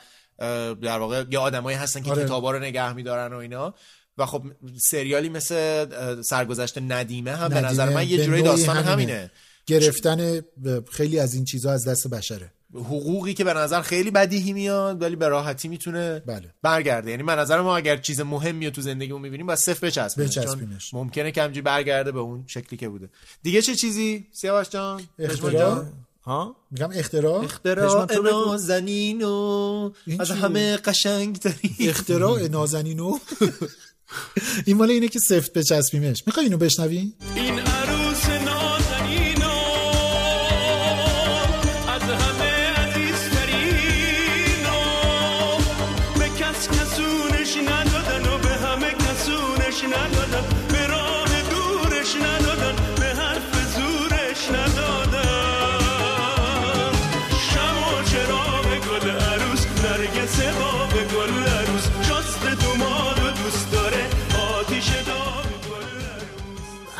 در واقع یه آدمایی هستن که آره. کتابا رو نگه میدارن و اینا. و خب سریالی مثل سرگذشت ندیمه هم به نظر من یه نوعی داستان همینه. گرفتن خیلی از این چیزها از دست بشره. حقوقی که به نظر خیلی بدیهی میاد ولی به راحتی می‌تونه بله. برگرده. یعنی من نظر ما اگر چیز مهمی رو تو زندگیمون می‌بینیم باید صفر بچسبیمش چون بچسبیمش. ممکنه که همجوری برگرده به اون شکلی که بوده. دیگه چه چیزی؟ سیاوش جان اختراع؟ جان؟ ها؟ میگم اختراع؟ اختراع. نازنین و از همه قشنگ ترین اختراع نازنینو (laughs) این مال اینه که سفت بچسبیمش. می‌خوای اینو بشنوی؟ این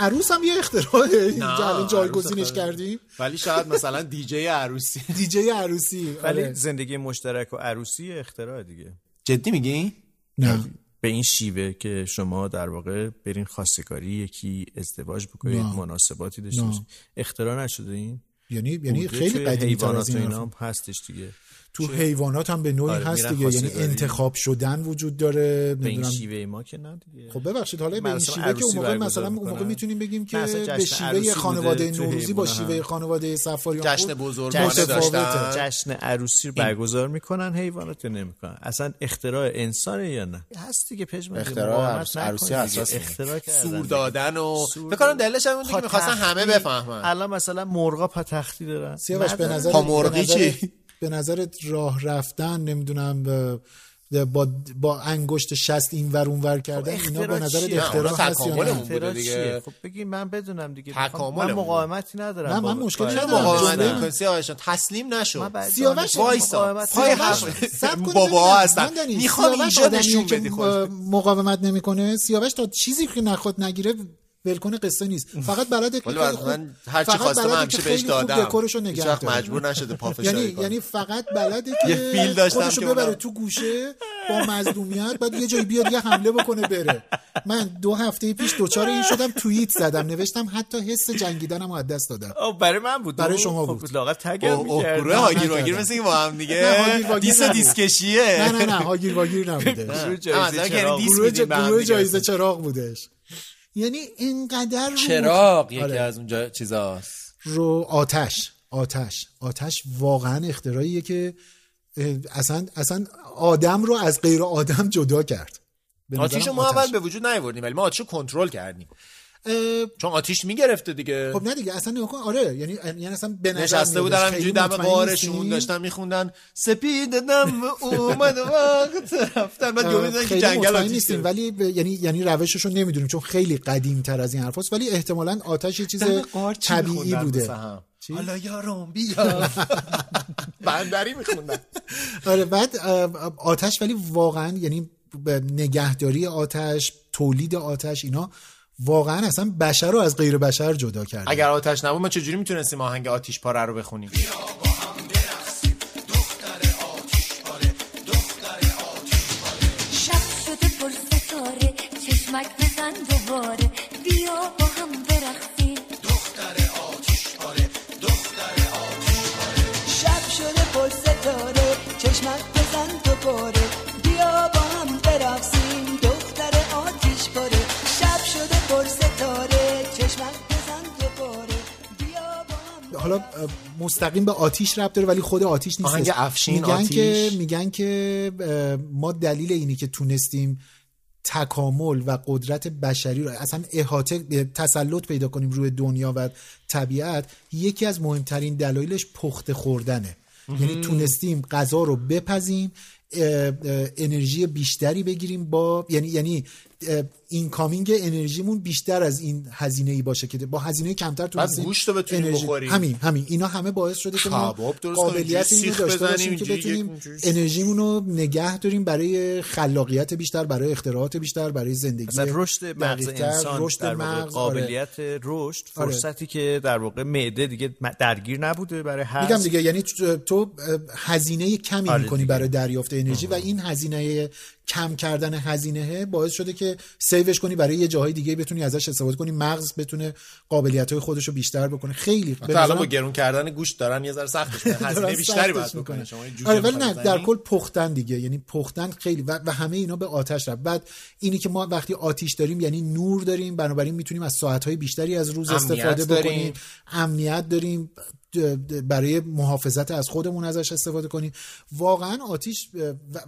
عروس هم یه اختراعه اینجا جایگزینش کردیم ولی شاید مثلا دیجی عروسی. (laughs) دیجی عروسی ولی آره. زندگی مشترک و عروسی اختراع دیگه. جدی میگی؟ نه. به این شیوه که شما در واقع برین خواستگاری یکی ازدواج بکنید نه. مناسباتی داشته. باشید. اختراع نشده این؟ یعنی یعنی خیلی قدیمی تر از این هستش دیگه. تو حیوانات هم به نوعی آره، هست دیگه یعنی. انتخاب شدن وجود داره به این نمی‌دونم شیوه ما که نه دیگه خب ببخشید حالا به این شیوه که اون موقع مثلا اون موقع. می‌تونیم بگیم که به شیوه خانواده نوروزی با شیوه. خانواده سفاریان جشن بزرگانه. داشتن جشن عروسی رو برگزار می‌کنن حیوانات نمی‌کنن اصلا اختراع انسانه یا نه هست دیگه پژمان اختراع عروسی دیگه. حساس اختراع سور دیگه. دادن و فکر. دلیلش هم بود که می‌خواستن همه. بفهمن الان مثلا مرغا پاتختی دارن سیاوش به. نظر پا مرغی چی؟ به نظرت راه رفتن نمی‌دونم با با انگشت شست این ور اون ور کردن اینا به نظر؟ اختراع هست یا نه؟ بوده دیگه. خب بگی من بدونم دیگه. تکامل من. مقاومتی ندارم نه، من مشکلی با- ندارم. مقاومت سیاوش تسلیم نشو. سیاوش وایسا. مقاومت پای. حرف صبر کن بابا. هستن ماندنی، می‌خوام اینجا نشون بدی خودت مقاومت نمی‌کنه. سیاوش تا چیزی که نخواد نگیره ولکن قصه نیست. فقط خوب- من هر چی که همیشه بهش دادم. دکورشو نگه. مجبور نشده (laughs) پافشاری یعنی کنه. یعنی فقط بلده (laughs) که یه فیل داشتم که ببره تو گوشه با مظلومیت بعد یه جایی بیاد یه حمله بکنه بره. من دو هفته پیش دوچار این شدم توییت زدم. نوشتم حتی حس جنگیدنم رو از دست دادم. برای من بود. برای شما خب، بود. لاغت تگم اوه می‌کرد. گروه نه، هاگیر. واگیر مثل با هم دیگه. دیس. دیسکشیه. نه نه نه هاگیر واگیر نبوده (laughs) گروه دیگه. جایزه چراغ بودش. یعنی اینقدر رو چراغ یکی آره. از اونجا چیزاست رو آتش آتش آتش واقعا اختراعیه که اصلا اصلا آدم رو از غیر آدم جدا کرد آتیش رو ما. اول به وجود نیاوردیم ولی ما آتیش رو کنترل کردیم چون آتیش می‌گرفته دیگه. خب نه دیگه اصلا نگاه کن. آره یعنی یعنی اصلا به نظر نشسته. بودن همینجوری دم قارشون. داشتن میخوندن. سپید دم اومد وقت رفتن. بعد یهو که جنگل آتیش نیستیم. ولی ب- یعنی یعنی روشش رو نمی‌دونیم چون خیلی قدیم تر از این حرفاست. ولی احتمالا آتش یه چیز طبیعی بوده؟ حالا یارم بیا. (laughs) بندری میخوندن. آره بعد آتش ولی واقعا یعنی نگهداری آتش تولید آتش اینا واقعا اصلا بشر رو از غیر بشر جدا کرده اگر آتش نبود ما چجوری می‌تونستیم آهنگ آتیش پاره رو بخونیم؟ شب شده پر ستاره چشمک بزن دوباره. حالا مستقیم به آتیش ربط داره ولی خود آتیش نیست. آهنگ افشین میگن آتیش. که میگن که ما دلیل اینی که تونستیم تکامل و قدرت بشری رو اصلا احاطه تسلط پیدا کنیم روی دنیا و طبیعت یکی از مهمترین دلایلش پخت خوردنه. یعنی تونستیم غذا رو بپزیم انرژی بیشتری بگیریم با یعنی یعنی این کامینگ انرژیمون بیشتر از این هزینه ای باشه که با هزینه کمتر تونستیم گوشت رو بتونیم انرژی- بخوریم. همین همین اینا همه باعث شده که ما قابلیت اینو داشته باشیم که بتونیم. انرژیمون رو نگه داریم برای خلاقیت بیشتر برای اختراعات بیشتر برای زندگی مثلا رشد مغز انسان رشد در واقع مغز آره. قابلیت رشد آره. فرصتی که در واقع معده دیگه درگیر نبوده برای هر میگم دیگه یعنی تو- هزینه کمی آره می‌کنی. برای دریافت انرژی و این هزینه کم کردن هزینه باعث شده که سیوش کنی برای یه جاهای دیگه بتونی ازش استفاده کنی. مغز بتونه قابلیت های خودش رو بیشتر بکنه. خیلی الان با گرون کردن گوشت دارن یه ذره سختش. هزینه بیشتری باید بکنه. شما آره ولی نه در؟ کل پختن دیگه. یعنی پختن خیلی و, و همه اینا به آتش رفت. بعد اینی که ما وقتی آتیش داریم یعنی نور داریم. بنابراین می‌تونیم از ساعتهای بیشتری از روز استفاده. بکنیم. امنیت داریم. برای محافظت از خودمون ازش استفاده کنیم. واقعا آتیش و,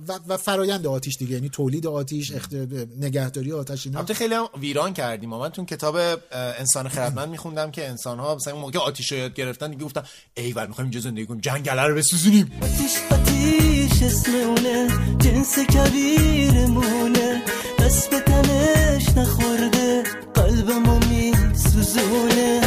و, و فرایند آتیش دیگه یعنی تولید آتیش اخت... نگهداری آتش اینا. البته خیلی هم ویران کردیم من تو کتاب انسان خردمند میخوندم که انسان ها مثلا اون موقع آتیش رو یاد گرفتن دیگه گفتن ایول می‌خوایم اینجا زندگی کنیم جنگله رو بسوزونیم. آتیش آتیش اسم اونه جنس کبیرمونه دست به تنش نخورده قلبمو میسوزونه.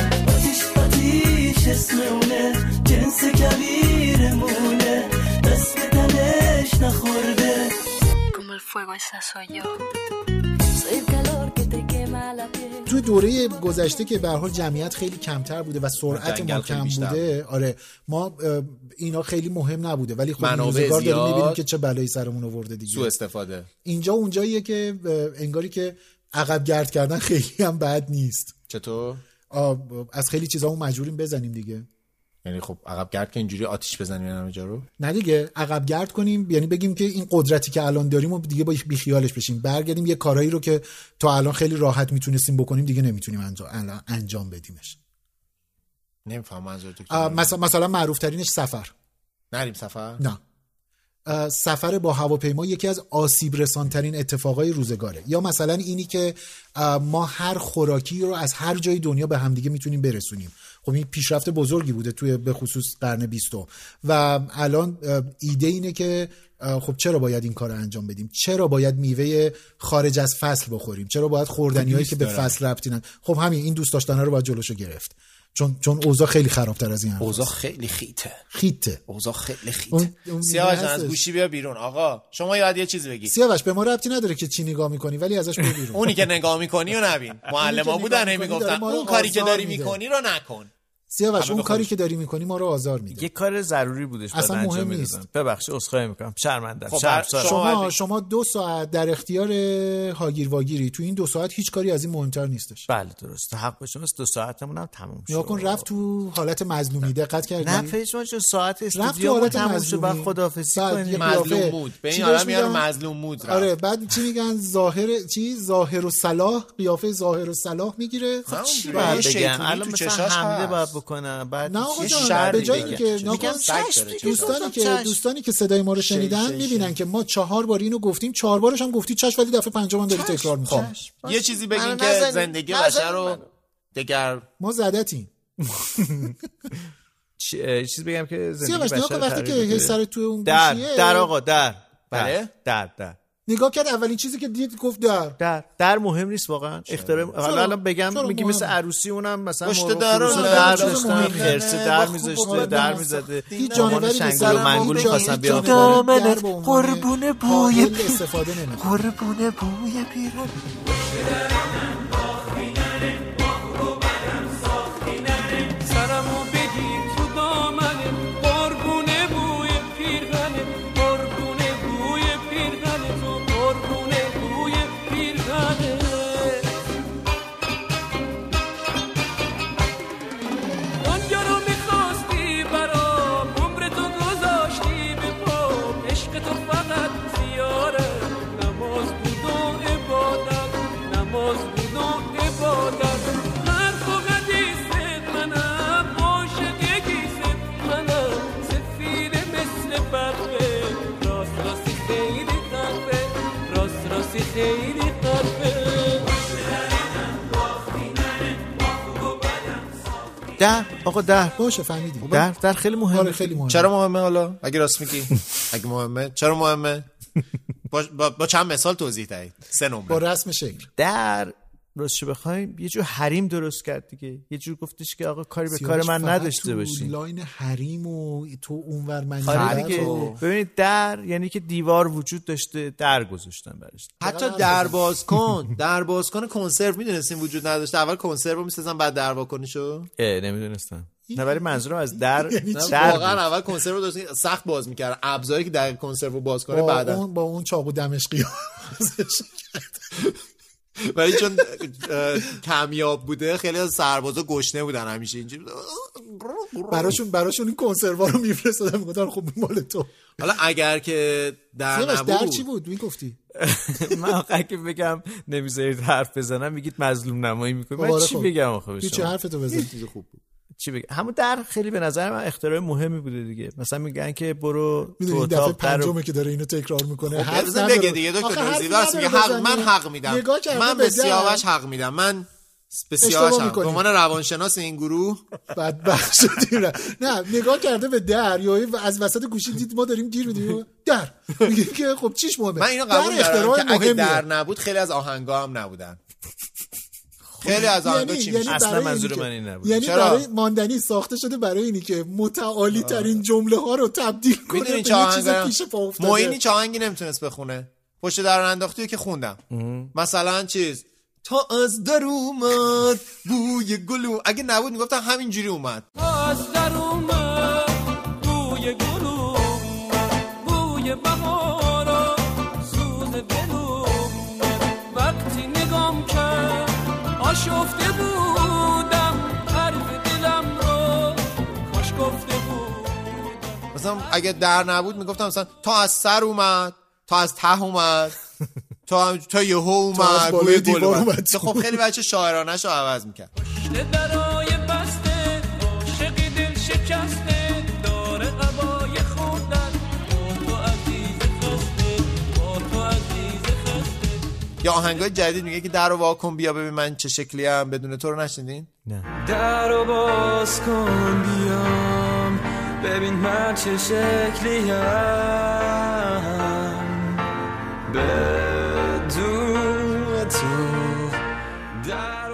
Fuego, esa soy yo. توی دوره گذشته که به هر حال جمعیت خیلی کمتر بوده و سرعت ما کم بوده آره. ما اینا خیلی مهم نبوده ولی خب روزگار داریم زیاد. می‌بینیم که چه بلایی سرمون آورده دیگه. سو استفاده. اینجا اونجاییه که انگاری که عقب گرد کردن خیلی هم بد نیست. چطور؟ از خیلی چیزا مجبوریم بزنیم دیگه. یعنی خب عقب گرد که اینجوری آتیش بزنیم همه جا رو. نه دیگه عقب گرد کنیم یعنی بگیم که این قدرتی که الان داریم و دیگه با بیخیالش بشیم. برگردیم یه کارایی رو که تا الان خیلی راحت می‌تونستیم بکنیم دیگه نمی‌تونیم انجام, انجام بدیمش. نمیفهم منظور مثلا مثلا معروف ترینش سفر. نریم سفر؟ نه. سفر با هواپیما یکی از آسیب رسانترین اتفاقای روزگاره. یا مثلا اینی که ما هر خوراکی رو از هر جای دنیا به همدیگه می‌تونیم برسونیم. خب این پیشرفت بزرگی بوده توی به خصوص قرن بیستم. و الان ایده اینه که خب چرا باید این کار رو انجام بدیم؟ چرا باید میوه خارج از فصل بخوریم؟ چرا باید خوردنی هایی که به فصل ربطی؟ خب همین این دوست داشتن رو باید جلوشو گرفت. چون چون اوضاع خیلی خرابتر از این حرف اوضاع خیلی خیته. خیته. اوضاع خیلی خیته. سیاوش از. گوشی بیا بیرون. آقا شما یاد یه چیزی بگی. سیاوش به ما ربطی نداره که چی نگاه می‌کنی ولی ازش بیرون. (laughs) اونی که نگاه می‌کنی و نبین. (laughs) معلم ها که بودن می‌گفتن اون کاری که داری. می‌کنی رو نکن. سیاوش اون کاری. که داری می‌کنی ما رو آزار میده. یه کار ضروری بودش بعد اصلا انجام مهم می‌دادم. نیست. ببخشید عذرخواهی می‌کنم. شرمنده خب، شرم. شما- شما دو ساعت در اختیار هاگیر واگیری تو این دو ساعت هیچ کاری از این مهمتر نیستش. بله درست. حق به شماست. دو ساعتمون هم تموم شد. کن رفت تو حالت مظلومی. دقت کردی؟ نه فیش ما چون ساعت استودیو حالت تموم شد. بعد مظلومی. خداحافظی بعد کنیم. یه مظلوم قیافه. مود به این آدم میگن؟ مظلوم رفت. آره بعد چی میگن؟ ظاهر چی؟ ظاهر و صلاح. قیافه ظاهر و صلاح می‌گیره. نه، چی بگم الان مثلا حمله. باید بکنم بعد نه آقا جان به. جایی که. دوستانی که. دوستانی که صدای ما رو شنیدن می‌بینن که ما چهار بار اینو گفتیم چهار بارش هم گفتی چش ولی دفعه پنجم هم داری تکرار می‌کنی یه چیزی بگین که. زندگی بشر رو. دگر ما زدتیم (laughs) چیز بگم که زندگی بشر وقتی که. سر تو اون در در آقا در بله؟ در در در نگاه کرد اولین چیزی که دید گفت در. در. در مهم نیست واقعا. اختراع حالا الان بگم مهمه؟ مثل عروسی اونم مثلا پشت مرغ در در داشتن. خرسه نه، در میذاشته در می‌زده هیچ جانوری به شنگول منگول جانوری بیان که خونه. در به عنوان قربون بوی استفاده نمی‌کنه. قربون بوی پیرن در آقا در باشه فهمیدی در در خیلی آره مهمه خیلی مهمه. چرا مهمه حالا؟ اگه راست میگی. اگه مهمه. چرا مهمه؟ (laughs) با, با, با چند مثال توضیح دهید. سه با نمره رسم شکل. در راستش بخوایم یه جور حریم درست کرد دیگه. یه جور گفتش که آقا کاری به کار من نداشته باشین لاین حریم و تو اونور من آره دیگه. و- ببینید در یعنی که دیوار وجود داشته در گذاشتن براش. حتی در باز کن. در باز کن کنسرو می‌دونستین وجود نداشته. اول کنسرو می‌سازن بعد در باز کنیشو اه نمی‌دونستم. نه ولی منظورم از در یعنی نه، در واقعا. اول کنسرو داشتین سخت باز می‌کردن. ابزاری که در کنسرو باز کنه با بعدا. اون با اون چاقو دمشقی ولی چون کمیاب بوده خیلی از سربازا گشنه بودن همیشه اینجوری. براشون براشون این کنسروا رو میفرستادن می‌گفتن خب مال تو. حالا اگر که در سیاوش در نبود چی بود؟ می‌گفتی؟ (laughs) من آخه که بگم نمی‌ذارید حرف بزنم میگید مظلوم نمایی می‌کنی من آره چی خب. بگم آخه به شما؟ حرفتو بزن. چیز خوب بود. چی بگم همون در خیلی به نظر من اختراع مهمی بوده دیگه مثلا میگن که برو تو اتاق پنجمه که داره اینو تکرار می‌کنه بزن نداره. بگه دیگه دکتر راست میگه حق. من حق میدم من به. سیاوش حق میدم من به سیاوش. به عنوان روانشناس این گروه بدبخت شدیم نه. نگاه کرده به در یا از وسط گوشی دید ما داریم گیر میدیم در میگه که خب چیش مهمه من اینو قبول دارم اختراع که اگه. در نبود خیلی از آهنگا هم نبودن خیلی از آهنگا یعنی چی یعنی اصلا منظور من این نبود. یعنی چرا؟ برای ماندنی ساخته شده برای اینی که متعالی ترین جمله ها رو تبدیل کنه به چیز پیش پا افتاده. معینی چه آهنگی نمی‌تونست بخونه. پشت در انداختی که خوندم. مثلا چیز تا از در اومد بوی گلو. اگه نبود می‌گفتن همینجوری اومد. از در مثلا اگه در نبود می‌گفتم مثلا تا از سر اومد تا از ته اومد (laughs) تا تا یهو اومد گل دیوار اومد. اومد. خب خیلی بچه شاعرانش رو عوض می‌کرد. درای بسته عاشقی دل شکسته داره قبای خوردن با تو عزیز خسته با تو عزیز خسته. یا آهنگای جدید میگه که در رو واکن بیا ببین من چه شکلی ام بدون تو رو نشنیدین؟ در رو باز کن بیام ببین من چه شکلیم بدون تو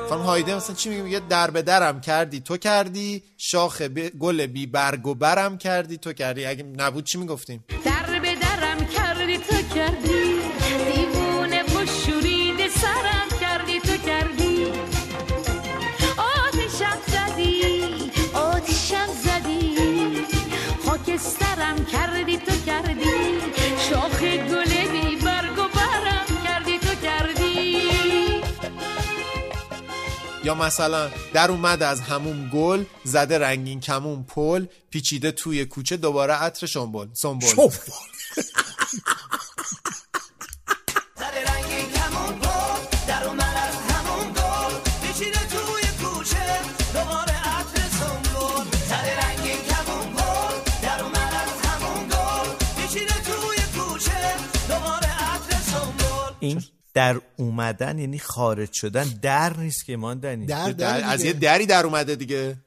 خانم هایده مثلا چی میگه میگه در به درم کردی تو کردی. شاخ ب- گل بی برگ و برم کردی تو کردی. اگه نبود چی می‌گفتیم؟ یا مثلا در اومد از همون گل زده رنگین کمون پل پیچیده توی کوچه دوباره عطر شنبل سنبل. سر رنگین کمون پل در اومد از همون گل پیچیده توی کوچه دوباره عطر سنبول سر رنگین کمون پل در اومد از همون گل پیچیده توی کوچه دوباره عطر سنبول این در اومدن یعنی خارج شدن در نیست که ماندنی. در در در از دیگه. یه دری در اومده دیگه.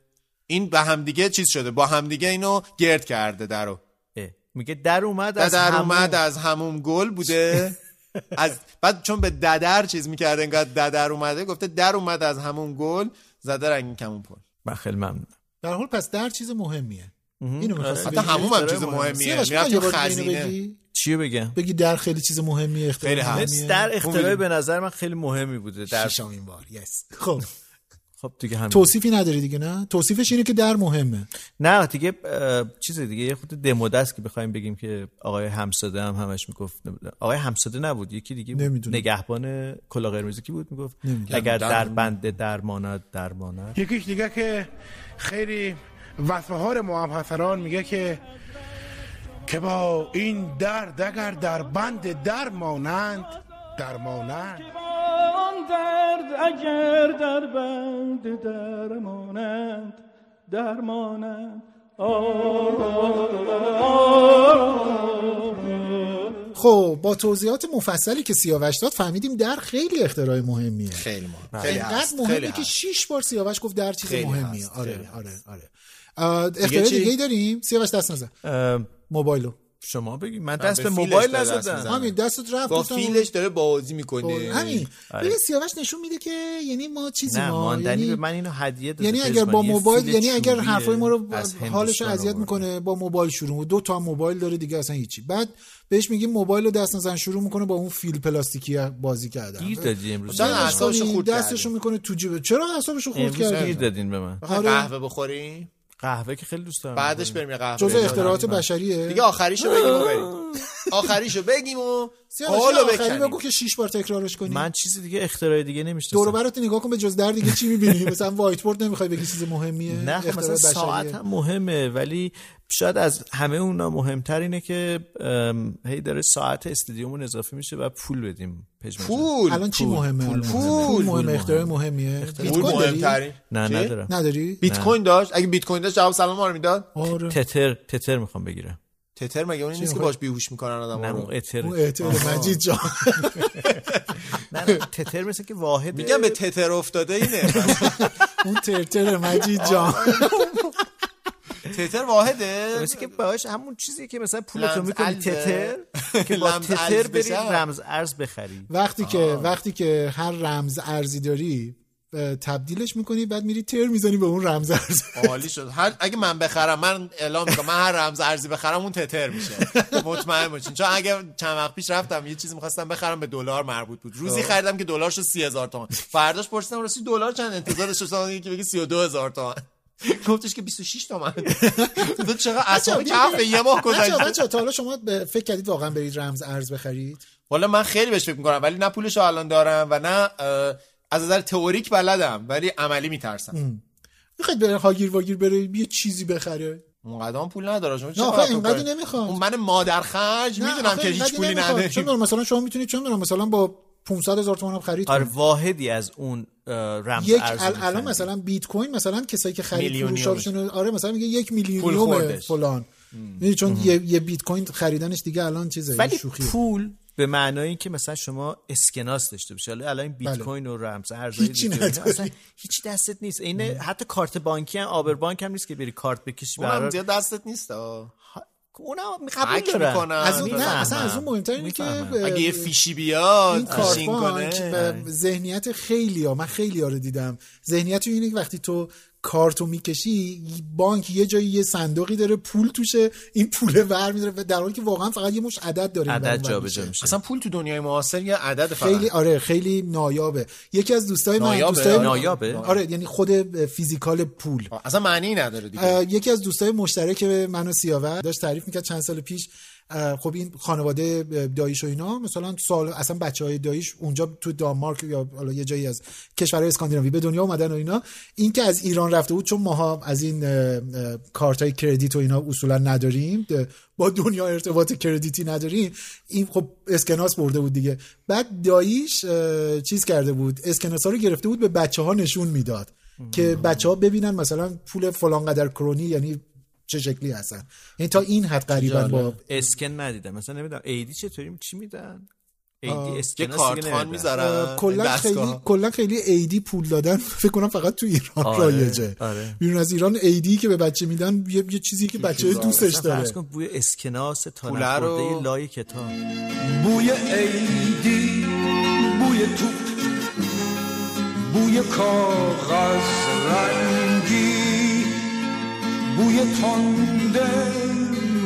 این به همدیگه چیز شده با همدیگه اینو گرد کرده درو. میگه در اومد در, از در همون- اومد از همون گل بوده. (laughs) از بعد چون به ددر چیز می‌کرده انگار ددر اومده گفته در اومد از همون گل زده رنگین کمون پل. من خیلی ممنونم. در حال پس در چیز مهمیه. اینو می‌خواستی حتی بگی؟ همون چیز مهم. مهمیه دیگه اینو خزینه بگی؟ چیو بگم بگی در خیلی چیز مهمیه اختراع خیلی. در اختراع. به نظر من خیلی مهمی بوده در ششمین بار یس خب خب دیگه همین توصیفی نداری دیگه نه توصیفش اینه که در مهمه نه دیگه چیز دیگه یه خود دموده است که بخوایم بگیم که آقای همساده هم همش می‌گفت آقای همساده نبود یکی دیگه بود. نمی‌دونم. نگهبان کلا قرمزی کی بود می‌گفت نمی‌دونم. اگر در بنده در ماند در ماند یکیش دیگه که خیلی وصفهار محمد میگه که که با این درد اگر در بند در مانند در مانند. درد اگر در بند درمانند درمانند خب با توضیحات مفصلی که سیاوش داد فهمیدیم در خیلی اختراع مهمیه. خیلی مهم. خیلی مهمه که. شیش بار سیاوش گفت در چیز مهمیه. آره آره آره. چی؟ دیگه ای داریم؟ سیاوش دست نزن. موبایلو. شما بگید من دست به موبایل نزدم. همین دستت رفت با فیلش داره بازی می‌کنه. همین. آره. ببین سیاوش نشون میده که یعنی ما چیزی نه ما ماندنی یعنی به من اینو هدیه داده یعنی. اگر با موبایل یعنی اگر حرفای ما رو حالش اذیت. می‌کنه با موبایل شروع دو تا موبایل داره دیگه اصلا هیچی. بعد بهش میگیم موبایل رو دست نزن شروع می‌کنه با اون فیل پلاستیکی بازی کردن. گیر دادی امروز. دستش خورد دستشو کردی. می‌کنه تو جیبه چرا اعصابشو خورد امروز گیر کردی؟ دادین به من. آره. قهوه بخوریم قهوه که خیلی دوست دارم بعدش بریم یه قهوه. جزء. اختراعات بشریه. دیگه آخریشو بگیم و بریم آخریشو بگیم و سیاوش حالو آخری بکنیم. بگو که شیش بار تکرارش کنی. من چیزی دیگه اختراع دیگه دور و نمی‌شناسم برات نگاه کن به جز در دیگه چی می‌بینی؟ مثلا وایت بورد نمی‌خوای بگی چیز مهمیه نه خب مثلا. ساعت هم مهمه ولی شاید از همه اونا مهمتر اینه که هی داره ساعت استادیومون اضافه میشه و پول بدیم. پول؟ الان چی مهمه؟ پول. پول پول. مهمه. اختراع مهمیه. داری؟ مهمترین. نه؟ ندارم. نداری؟ بیت کوین داشت؟ اگه بیت کوین داشت جواب سلام ما رو می‌داد؟ آره. تتر تتر می‌خوام بگیرم. تتر مگه اون نیست که باش بیهوش می‌کنن آدم نه رو؟ اون اتر. اون اعتراض مجید جان. (laughs) نه نه تتر مثل که واحد میگم به تتر افتاده اینه. (laughs) اون ترتر مجید جان. تتر واحده؟ مثل که باش همون چیزی که مثلا پولتو می‌کنی. تتر که با تتر بری. رمز ارز بخری. وقتی که وقتی که هر رمز ارزی داری تبدیلش می‌کنی بعد میری تر می‌زنی به اون رمز ارز عالی شد. هر اگه من بخرم من اعلام می‌کنم من هر رمز ارزی بخرم اون تتر میشه. مطمئن باشین. چون اگه چند وقت پیش رفتم یه چیزی می‌خواستم بخرم به دلار مربوط بود. روزی خریدم که دلار شد 30000 تومان. فرداش پرسیدم راستی دلار چند؟ انتظارش داشتم که بگی 32000 تومان. (laughs) گفتش که 26 تومن. (laughs) تو چقدر اصلا کف یه ماه بچه گذشته؟ بچه تا حالا شما به- فکر کردید واقعا برید رمز ارز بخرید؟ والا من خیلی بهش فکر می‌کنم ولی نه پولشو الان دارم و نه از نظر تئوریک بلدم ولی عملی میترسم. می‌خواید بره هاگیر واگیر بره یه چیزی بخره؟ اونقدر پول نداره شما چرا اینقدر اون من مادر خرج می‌دونم که هیچ پولی. نداری چون مثلا شما می‌تونید چون مثلا با 500 هزار تومان هم خرید آره. واحدی از اون رمز یک الان. مثلا بیت کوین مثلا کسایی که خرید. فروشاشون آره مثلا میگه یک پول میلیونیوم خوردش. فلان می‌دونی چون یه, یه بیت کوین خریدنش دیگه الان چیزه ولی شوخیه پول به معنای اینکه مثلا شما اسکناس داشته باشی حالا الان این بیت کوین و رمز ارزهای هیچی دیگه. اصلا هیچی دستت نیست این حتی کارت بانکی هم آبر بانک هم نیست که بری کارت بکشی زیاد دستت نیست آه. اونم قبول دارن. از اون نه. اصلا از اون مهمتر اینه که. اگه یه فیشی بیاد این کارت فیشینگ بانک کنه به ذهنیت خیلی ها من خیلی ها رو دیدم ذهنیت اینه که وقتی تو کارتو می‌کشی بانک یه جایی یه صندوقی داره پول توشه این پوله ور میداره در حالی که واقعا فقط یه مشت عدد داره عدد جابجا میشه. اصلا پول تو دنیای معاصر یه عدد فقط خیلی آره خیلی نایابه یکی از دوستای من نایابه؟ دوستای نایابه؟ آره یعنی خود physical پول اصلا معنی نداره دیگه یکی از دوستای مشترک من و سیاوش داشت تعریف می‌کرد چند سال پیش خب این خانواده داییش و اینا مثلا سال اصلا بچه های داییش اونجا تو دانمارک یا حالا یه جایی از کشورهای اسکاندیناوی به دنیا اومدن و اینا. این که از ایران رفته بود چون ماها از این کارت های کردیت و اینا اصولا نداریم با دنیا ارتباط کردیتی نداریم. این خب اسکناس برده بود دیگه. بعد داییش اه، چیز کرده بود اسکناس ها رو گرفته بود به بچه ها نشون می‌داد که بچه ها ببینن مثلا پول فلان قدر کرونی یعنی چه شکلی هستن. یعنی تا این حد قریبا با اسکن ندیدم. مثلا نمی‌دونم ایدی چطوری چی میدن؟ ایدی کارتخان می‌ذارن کلا خیلی کلا خیلی ایدی پول دادن. (laughs) فکر کنم فقط تو ایران آره، رایجه. آره. بیرون از ایران ایدی که به بچه میدن یه, یه چیزی که بچه دوستش داره فرض کن بوی اسکناس تا پوله رو- نخورده لای کتاب. بوی عیدی بوی توپ بوی کاغذ رنگی بوی تنده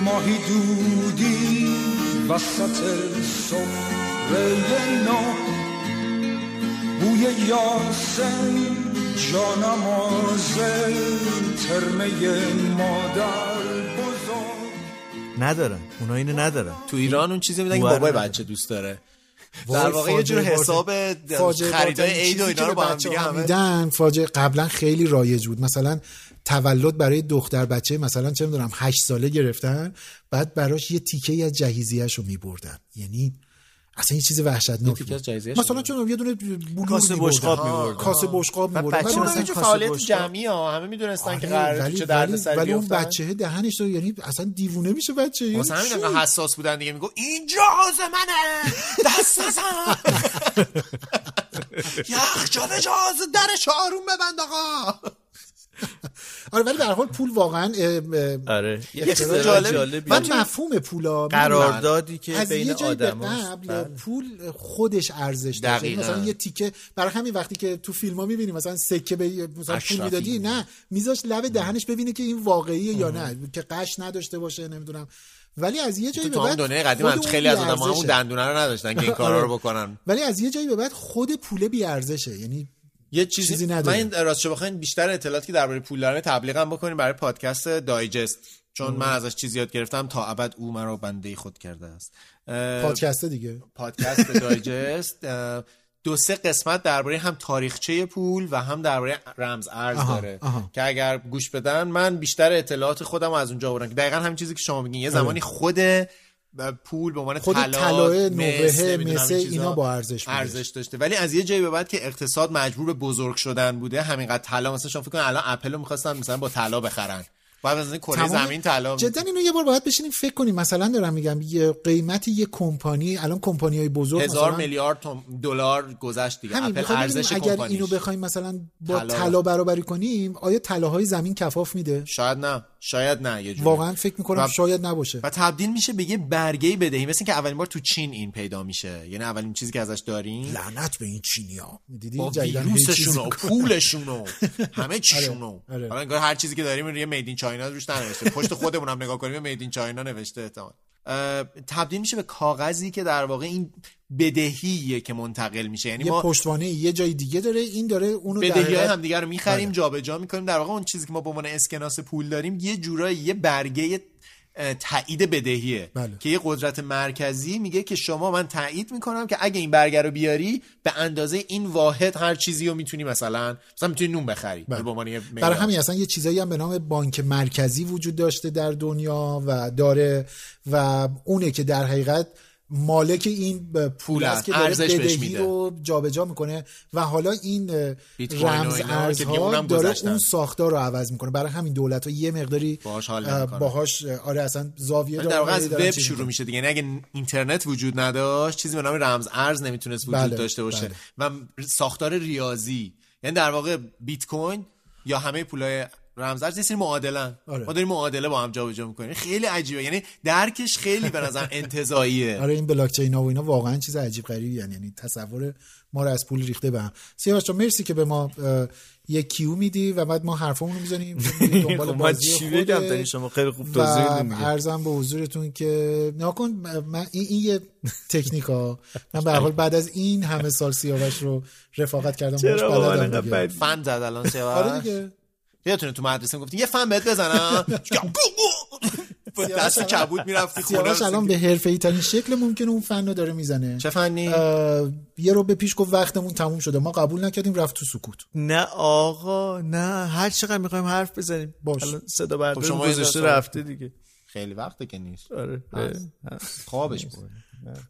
ماهی دودی وسط سفره نو بوی یاسم جانماز ترمه مادر بزرگ. ندارن اونا اینو ندارن تو ایران اون چیزی میدن که بابای. بچه دوست داره. در واقع یه جور حساب خریدای عید و چیزی اینا رو با هم دیگه همه میدن فاجعه قبلا خیلی رایج بود. مثلا تولد برای دختر بچه مثلا چه می‌دونم هشت ساله گرفتن بعد براش یه تیکه از جهیزیه‌ش رو میبردن یعنی اصلا یه چیز وحشتناک بود. مثلا چون یه دونه بلور کاسه. بشقاب می‌بردن. کاسه بشقاب بعد می‌بردن بچه مثلا فعالیت. جمعی ها همه می‌دونستن که آره، قراره ولی چه درد ولی, اون. بچه دهنش رو یعنی اصلا دیوونه میشه بچه یعنی واسه همین حساس بودن دیگه میگو این جاز منه دست نزن (laughs) یخچال جاز درش آروم ببند آقا (laughs) آره ولی هر حال پول واقعا آره یه جالب- جالبی من مفهوم پولا قراردادی که از بین آدم قبل پول خودش ارزش دقیقاً. مثلا یه تیکه برای همین وقتی که تو فیلم ها می‌بینی مثلا سکه به مثلا پول. می‌دادی نه. میذاش لب دهنش ببینه که این واقعیه یا نه که قش نداشته باشه نمی‌دونم. ولی از یه جایی به بعد دنیای قدیم هم اون خیلی از آدم همون بی‌ارزشه. دندونه رو نداشتن که این کارا رو بکنن. ولی از یه جایی به بعد خود پول بی ارزشه یعنی یه چیزی, چیزی من نداره. این راستش بخواین بیشتر اطلاعاتی که درباره پول دارن تبلیغم بکنیم برای پادکست دایجست. چون من ازش چیزی یاد گرفتم تا ابد او مرا بنده خود کرده است. پادکست دیگه. پادکست دایجست. دو سه قسمت درباره هم تاریخچه پول و هم درباره رمز ارز داره آها. که اگر گوش بدن من بیشتر اطلاعات خودم از اونجا آوردم که دقیقا همین چیزی که شما میگین. یه زمانی خود پول به عنوان. خود طلا این چیزا اینا با ارزش. ارزش داشته. ولی از یه جایی به بعد که اقتصاد مجبور به بزرگ شدن بوده همینقدر طلا مثلا شما فکر کن الان اپل رو می‌خواستن مثلا با طلا بخرن. باید مثلا کره زمین طلا جدا اینو یه بار باید بشینیم فکر کنیم. مثلا دارم میگم یه قیمت یه کمپانی الان کمپانی های بزرگ هزار میلیارد دلار گذشت دیگه. همین اپل ارزش اگر اینو بخوایم مثلا با. طلا برابری کنیم آیا طلاهای زمین کفاف میده؟ شاید نه. شاید نه یه جوری. واقعا فکر می‌کنم و- شاید نباشه. و تبدیل میشه به یه برگه بدهی مثل که اولین بار تو چین این پیدا میشه. یعنی اولین چیزی که ازش داریم. لعنت به این چینیا دیدی با ویروسشون و. پولشون و همه چیشون (laughs) آره، آره. حالا انگار هر چیزی که داریم روی میدین چاینا روش ننوشته. پشت خودمون هم نگاه کنیم میدین چاینا نوشته احتمال. تبدیل میشه به کاغذی که در واقع این بدهیه که منتقل میشه یعنی یه ما پشتوانه یه جای دیگه داره این داره اونو بدهی های هم دیگه رو می‌خریم بله. جابجا می‌کنیم در واقع اون چیزی که ما به عنوان اسکناس پول داریم یه جورایی یه برگه تایید بدهیه بله. که یه قدرت مرکزی میگه که شما من تایید می‌کنم که اگه این برگه رو بیاری به اندازه این واحد هر چیزی رو می‌تونی مثلا مثلا می‌تونی نون بخری بله. به عنوان یه برای. همین اصلا یه چیزایی هم به نام بانک مرکزی وجود داشته در دنیا و داره و اونه که در حقیقت مالک این پول است. که داره بدهی میده. رو جابجا می‌کنه و حالا این رمز ارزها داره گذشتن. اون ساختار رو عوض می‌کنه برای همین دولت ها یه مقداری باهاش حال. باهاش اه، آره اصلا زاویه در واقع از وب شروع. میشه دیگه یعنی اگه اینترنت وجود نداشت چیزی به نام رمز ارز نمی‌تونست وجود بله، داشته باشه بله. و ساختار ریاضی یعنی در واقع بیت کوین یا همه پولای رمز ارز یه سری معادلن. آره. ما داریم معادله با هم جابجا می‌کنیم. خیلی عجیبه. یعنی درکش خیلی به نظر انتزاعیه (laughs) آره این بلاک چین ها و اینا واقعا چیز عجیب غریبی یعنی, یعنی تصور ما رو از پول ریخته به هم. سیاوش مرسی که به ما یک کیو میدی و بعد ما حرفمون رو می‌زنیم. (laughs) دنبال خب بازی چی بگم؟ شما خیلی خوب توضیح دیگه. ارزم به حضورتون که نکن من این, این یه تکنیک ها من به هر حال بعد از این همه سال سیاوش رو رفاقت کردم چرا باهاش با من بلدم؟ فن زد الان سیاوش. آره دیگه. یادتونه تو مدرسه گفتی یه فن بهت بزنم. (laughs) دست کبود می‌رفتی خونه. سیاوش الان به حرفه ای ترین شکل ممکن اون فن رو داره می‌زنه. چه فنی؟ یه رو به پیش گفت وقتمون تموم شده. ما قبول نکردیم رفت تو سکوت. نه آقا نه. هر چقدر می‌خوایم حرف بزنیم. باش. صدا بردار خب شما گذاشته رفته دیگه. خیلی وقته که نیست. آره. هست. خوابش برش نش- جذابیت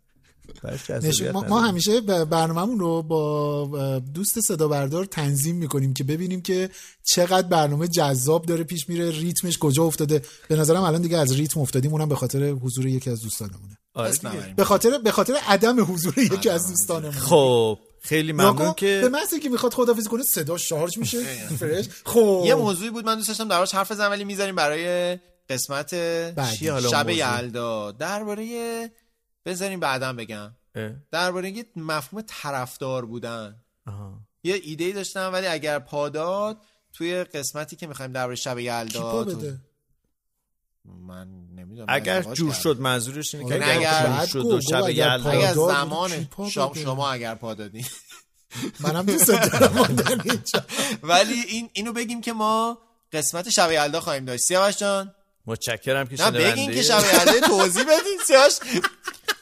ما, ما. همیشه برنامهمون رو با دوست صدا بردار تنظیم می‌کنیم که ببینیم که چقدر برنامه جذاب داره پیش میره ریتمش کجا افتاده. به نظرم الان دیگه از ریتم افتادیم اونم به خاطر حضور یکی از دوستانمونه. آره. به خاطر به خاطر عدم حضور یکی از دوستانمون خب خیلی ممنون که به محض که می‌خواد خدافظی کنه صدا شارژ میشه. فرش. خب. یه موضوعی بود من دوست داشتم دربارش حرف بزنم ولی می‌ذاریم برای قسمت شب؟ یلدا. درباره بذاریم بعدا بگم. درباره یه مفهوم طرفدار بودن. آها. یه ایده ای داشتم ولی اگر پاداد توی قسمتی که می‌خوایم درباره شب کی یلدا من نمی‌دونم اگر جور. شد منظورش اینه که آره، اگر جور شد شب یلدا اگر زمان شما, اگر پا دادین (laughs) منم دوست دارم (laughs) ولی این اینو بگیم که ما قسمت شب یلدا خواهیم داشت. سیاوش جان. متشکرم که نه بگین شنونده. که شب یلدا توضیح بدین. سیاوش (laughs)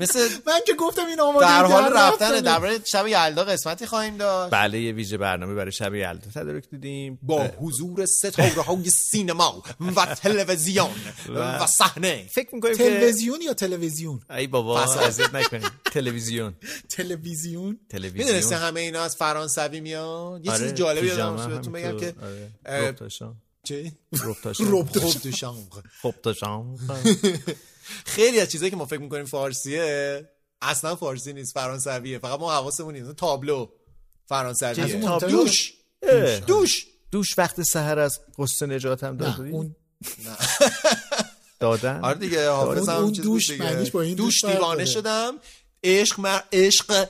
مثل من که گفتم این آماده در حال در رفتن رفتنه. درباره شب یلدا قسمتی خواهیم داشت. بله یه ویژه برنامه برای شب یلدا تدارک دیدیم. با حضور ستاره های سینما و تلویزیون و صحنه. فکر می‌کنیم که تلویزیون یا تلویزیون؟ ای بابا. اذیت نکنیم. تلویزیون. تلویزیون؟ می‌دونسته تلویزیون همه اینا از فرانسوی میاد یه آره، چیز جالبی پیژامه یادم بهتون بگم همینطور. که آره. چی؟ رب تا شام. خیلی از چیزایی که ما فکر می‌کنیم فارسیه اصلا فارسی نیست فرانسویه. فقط ما حواسمون نیست تابلو فرانسویه؟ دوش. دوش. دوش. وقت سحر از قصه نجات هم نه دادی اون (laughs) دادن؟ آره دیگه حافظ هم چیز دوش با این دوش دیوانه. شدم. عشق مر... عشق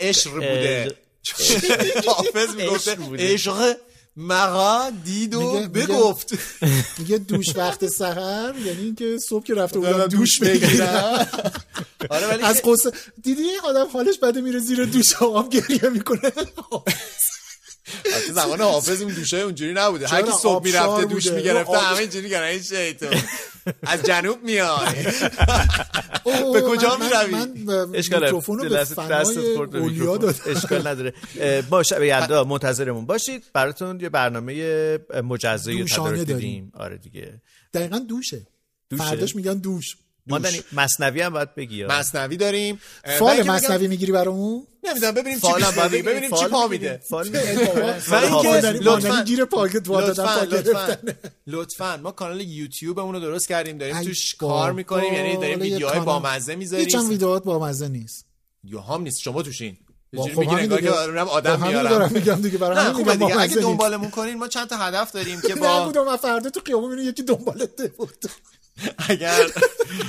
عشق بوده. (laughs) حافظ می‌گفته عشق مرا دید و بگفت. (laughs) میگه دوش وقت سحر یعنی اینکه صبح که رفته بودم دوش بگیرم. آره ولی از قصه دیدی آدم حالش بده میره زیر دوش آب گریه می‌کنه. (laughs) زمان حافظ اون دوشه اونجوری نبوده؟ هر کی صبح می‌رفته دوش. می‌گرفته همه اینجوری میگن این شیطون از جنوب میای (laughs) به کجا می‌روی؟ اشکال میکروفون رو به دستت فنای خورد میکروفون. اشکال نداره اه، با شب یلدا منتظرمون باشید براتون یه برنامه مجزایی تدارک داریم. دیدیم آره دیگه دقیقا دوشه دوشه؟ فرداش میگن دوش ما دنی مصنوی هم باید بگی آره. مصنوی داریم. فال مصنوی می‌گیری برامون؟ نمی‌دونم ببینیم چی. بگیم. ببینیم چی پا. میده. لطفاً گیر پاکت وا دادن لطفاً لطفاً. گرفتن. لطفاً. ما کانال یوتیوبمون رو درست کردیم داریم توش کار می‌کنیم یعنی داریم ویدیوهای هیچ هم می‌ذاریم ویدیوهات با مزه نیست. یا هم نیست شما توشین. با- خب جوری میگی همین انگار که دیگه. آدم همین میارم. دارم میگم دیگه برای نه همین خوبه دیگه. با اگه مزه. دنبالمون کنین ما چند تا هدف داریم که (laughs) با نگو دو فردا تو خیابون می‌بینی یکی دنبالت بود. (laughs) اگر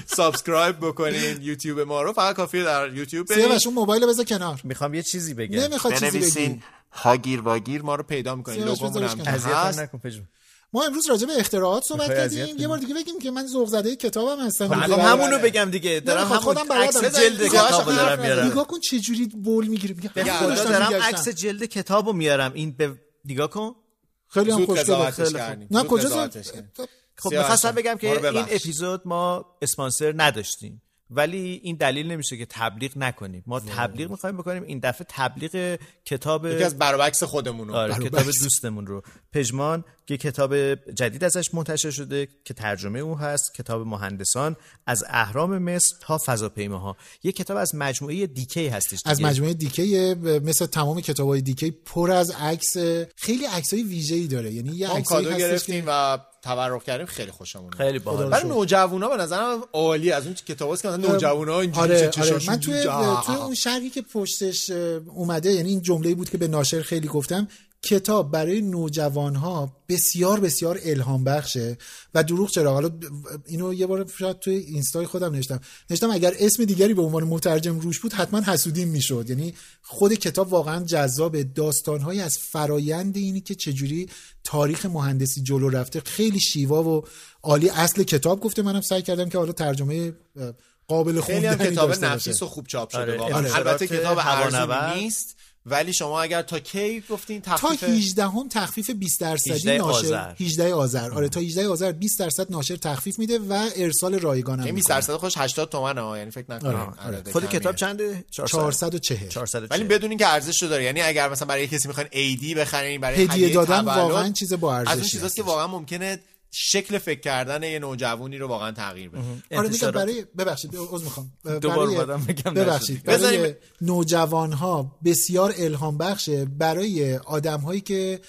subscribe بکنین یوتیوب ما رو فقط کافیه در یوتیوب برین سیاوش اون موبایل بذار کنار می‌خوام یه چیزی بگم نمی‌خواد چیزی بگی هاگیر واگیر ما رو پیدا می‌کنین لوگومون هم. اذیت نکن پژمان. ما امروز راجع به اختراعات صحبت کردیم؟ یه بار دیگه بگیم که من ذوق زده کتابم هستم خب دیگه. الان همونو بگم دیگه دارم نمی‌خواد، همون خودم. عکس جلد کتابو دارم. میارم نگاه کن چه جوری بول می‌گیره داشتم دارم. عکس جلد کتابو میارم این به نگاه کن خیلی هم خوشگله. نه کجا. خب می‌خواستم بگم ما که این. اپیزود ما اسپانسر نداشتیم. ولی این دلیل نمیشه که تبلیغ نکنیم. ما تبلیغ می‌خوایم بکنیم. این دفعه تبلیغ کتاب یکی از برابکس خودمون رو. آره. کتاب دوستمون رو. پژمان که کتاب جدید ازش منتشر شده که ترجمه او هست کتاب مهندسان از اهرام مصر تا فضاپیماها. یه کتاب از مجموعه دیکی هستش از دیگه. مجموعه دیکی مثل تمام کتابای دیکی پر از عکس خیلی عکسای ویژه‌ای داره. یعنی یه عکسایی کادو هستش گرفتیم که و تبرک کردیم خیلی خوشمون خیلی باحال برای نوجوانا به نظرم عالی. از اون کتاباست که مثلا نوجوانا اینجوری آره چه آره. من توی توی اون شرحی که پشتش اومده یعنی این جمله بود که به ناشر خیلی گفتم کتاب برای نوجوانها بسیار بسیار الهام بخشه و دروغ چرا؟ حالا اینو یه بار شاید توی اینستای خودم نوشتم. نوشتم اگر اسم دیگری به عنوان مترجم روش بود حتما حسودیم می‌شد. یعنی خود کتاب واقعا جذاب داستانهایی از فرایند اینی که چجوری تاریخ مهندسی جلو رفته. خیلی شیوا و عالی. اصل کتاب گفته منم سعی کردم که حالا ترجمه قابل خیلی هم خوندنی کتاب. نفیس و خوب چاپ شده آره، البته کتاب. نیست. ولی شما اگر تا کی گفتین تا تخفیف 18 هم تخفیف 20 درصدی 18 ناشر آذر. 18 آذر. آره تا 18 آذر 20 درصد ناشر تخفیف میده و ارسال رایگان هم این 20 می‌کنه. درصد خوش 80 تومنه ها یعنی فکر نکنید آره، آره. عدد خود کمیه. کتاب چنده؟ 440 440 ولی بدونین که ارزش رو داره. یعنی اگر مثلا برای کسی می‌خواین ایدی بخرین برای هدیه دادن تولد، واقعا چیز با از اون چیزاست که واقعا ممکنه شکل فکر کردن یه نوجوانی رو واقعا تغییر بده آره میگم. برای ببخشید عذر می‌خوام دوباره بگم ببخشید. برای بذاریم- نوجوان ها بسیار الهام بخشه برای آدم هایی که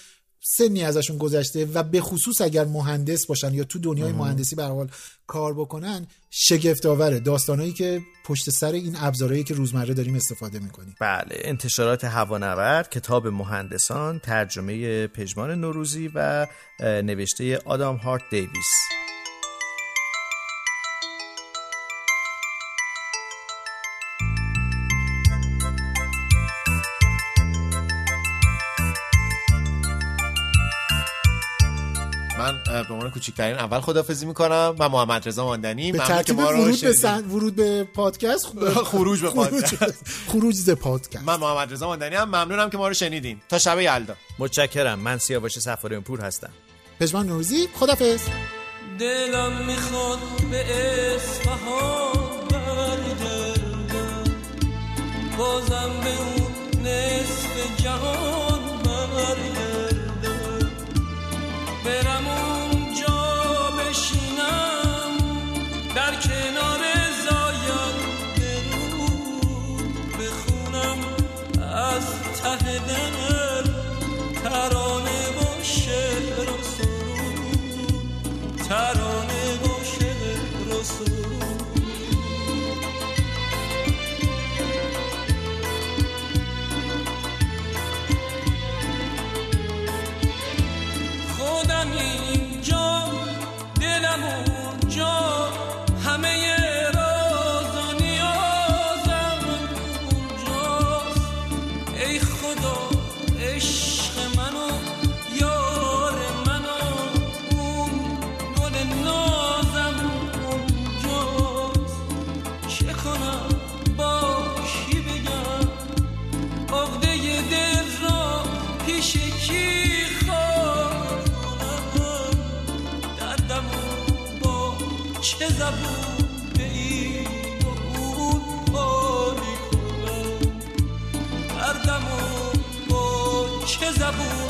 سنی ازشون گذشته و به خصوص اگر مهندس باشن یا تو دنیای مهندسی به حال کار بکنن شگفت آوره داستانهایی که پشت سر این ابزارهایی که روزمره داریم استفاده می‌کنیم. بله انتشارات هوانورد کتاب مهندسان ترجمه پژمان نوروزی و نوشته آدام هارت دیویس. به عنوان کوچکترین اول خدافظی می‌کنم و محمد رضا ماندنی به ممنون که ترتیب ما رو ورود به. سن... ورود به پادکست (laughs) خروج به پادکست. خروج ز پادکست. من محمد رضا ماندنی هم ممنونم که ما رو شنیدین. تا شب یلدا. متشکرم. من سیاوش سفاریان پور هستم. پژمان نوروزی خدافظ دلم می‌خواد به اصفهان برگردم. بازم به اون نصف جهان. به این و اون حالی کنم با چه زبون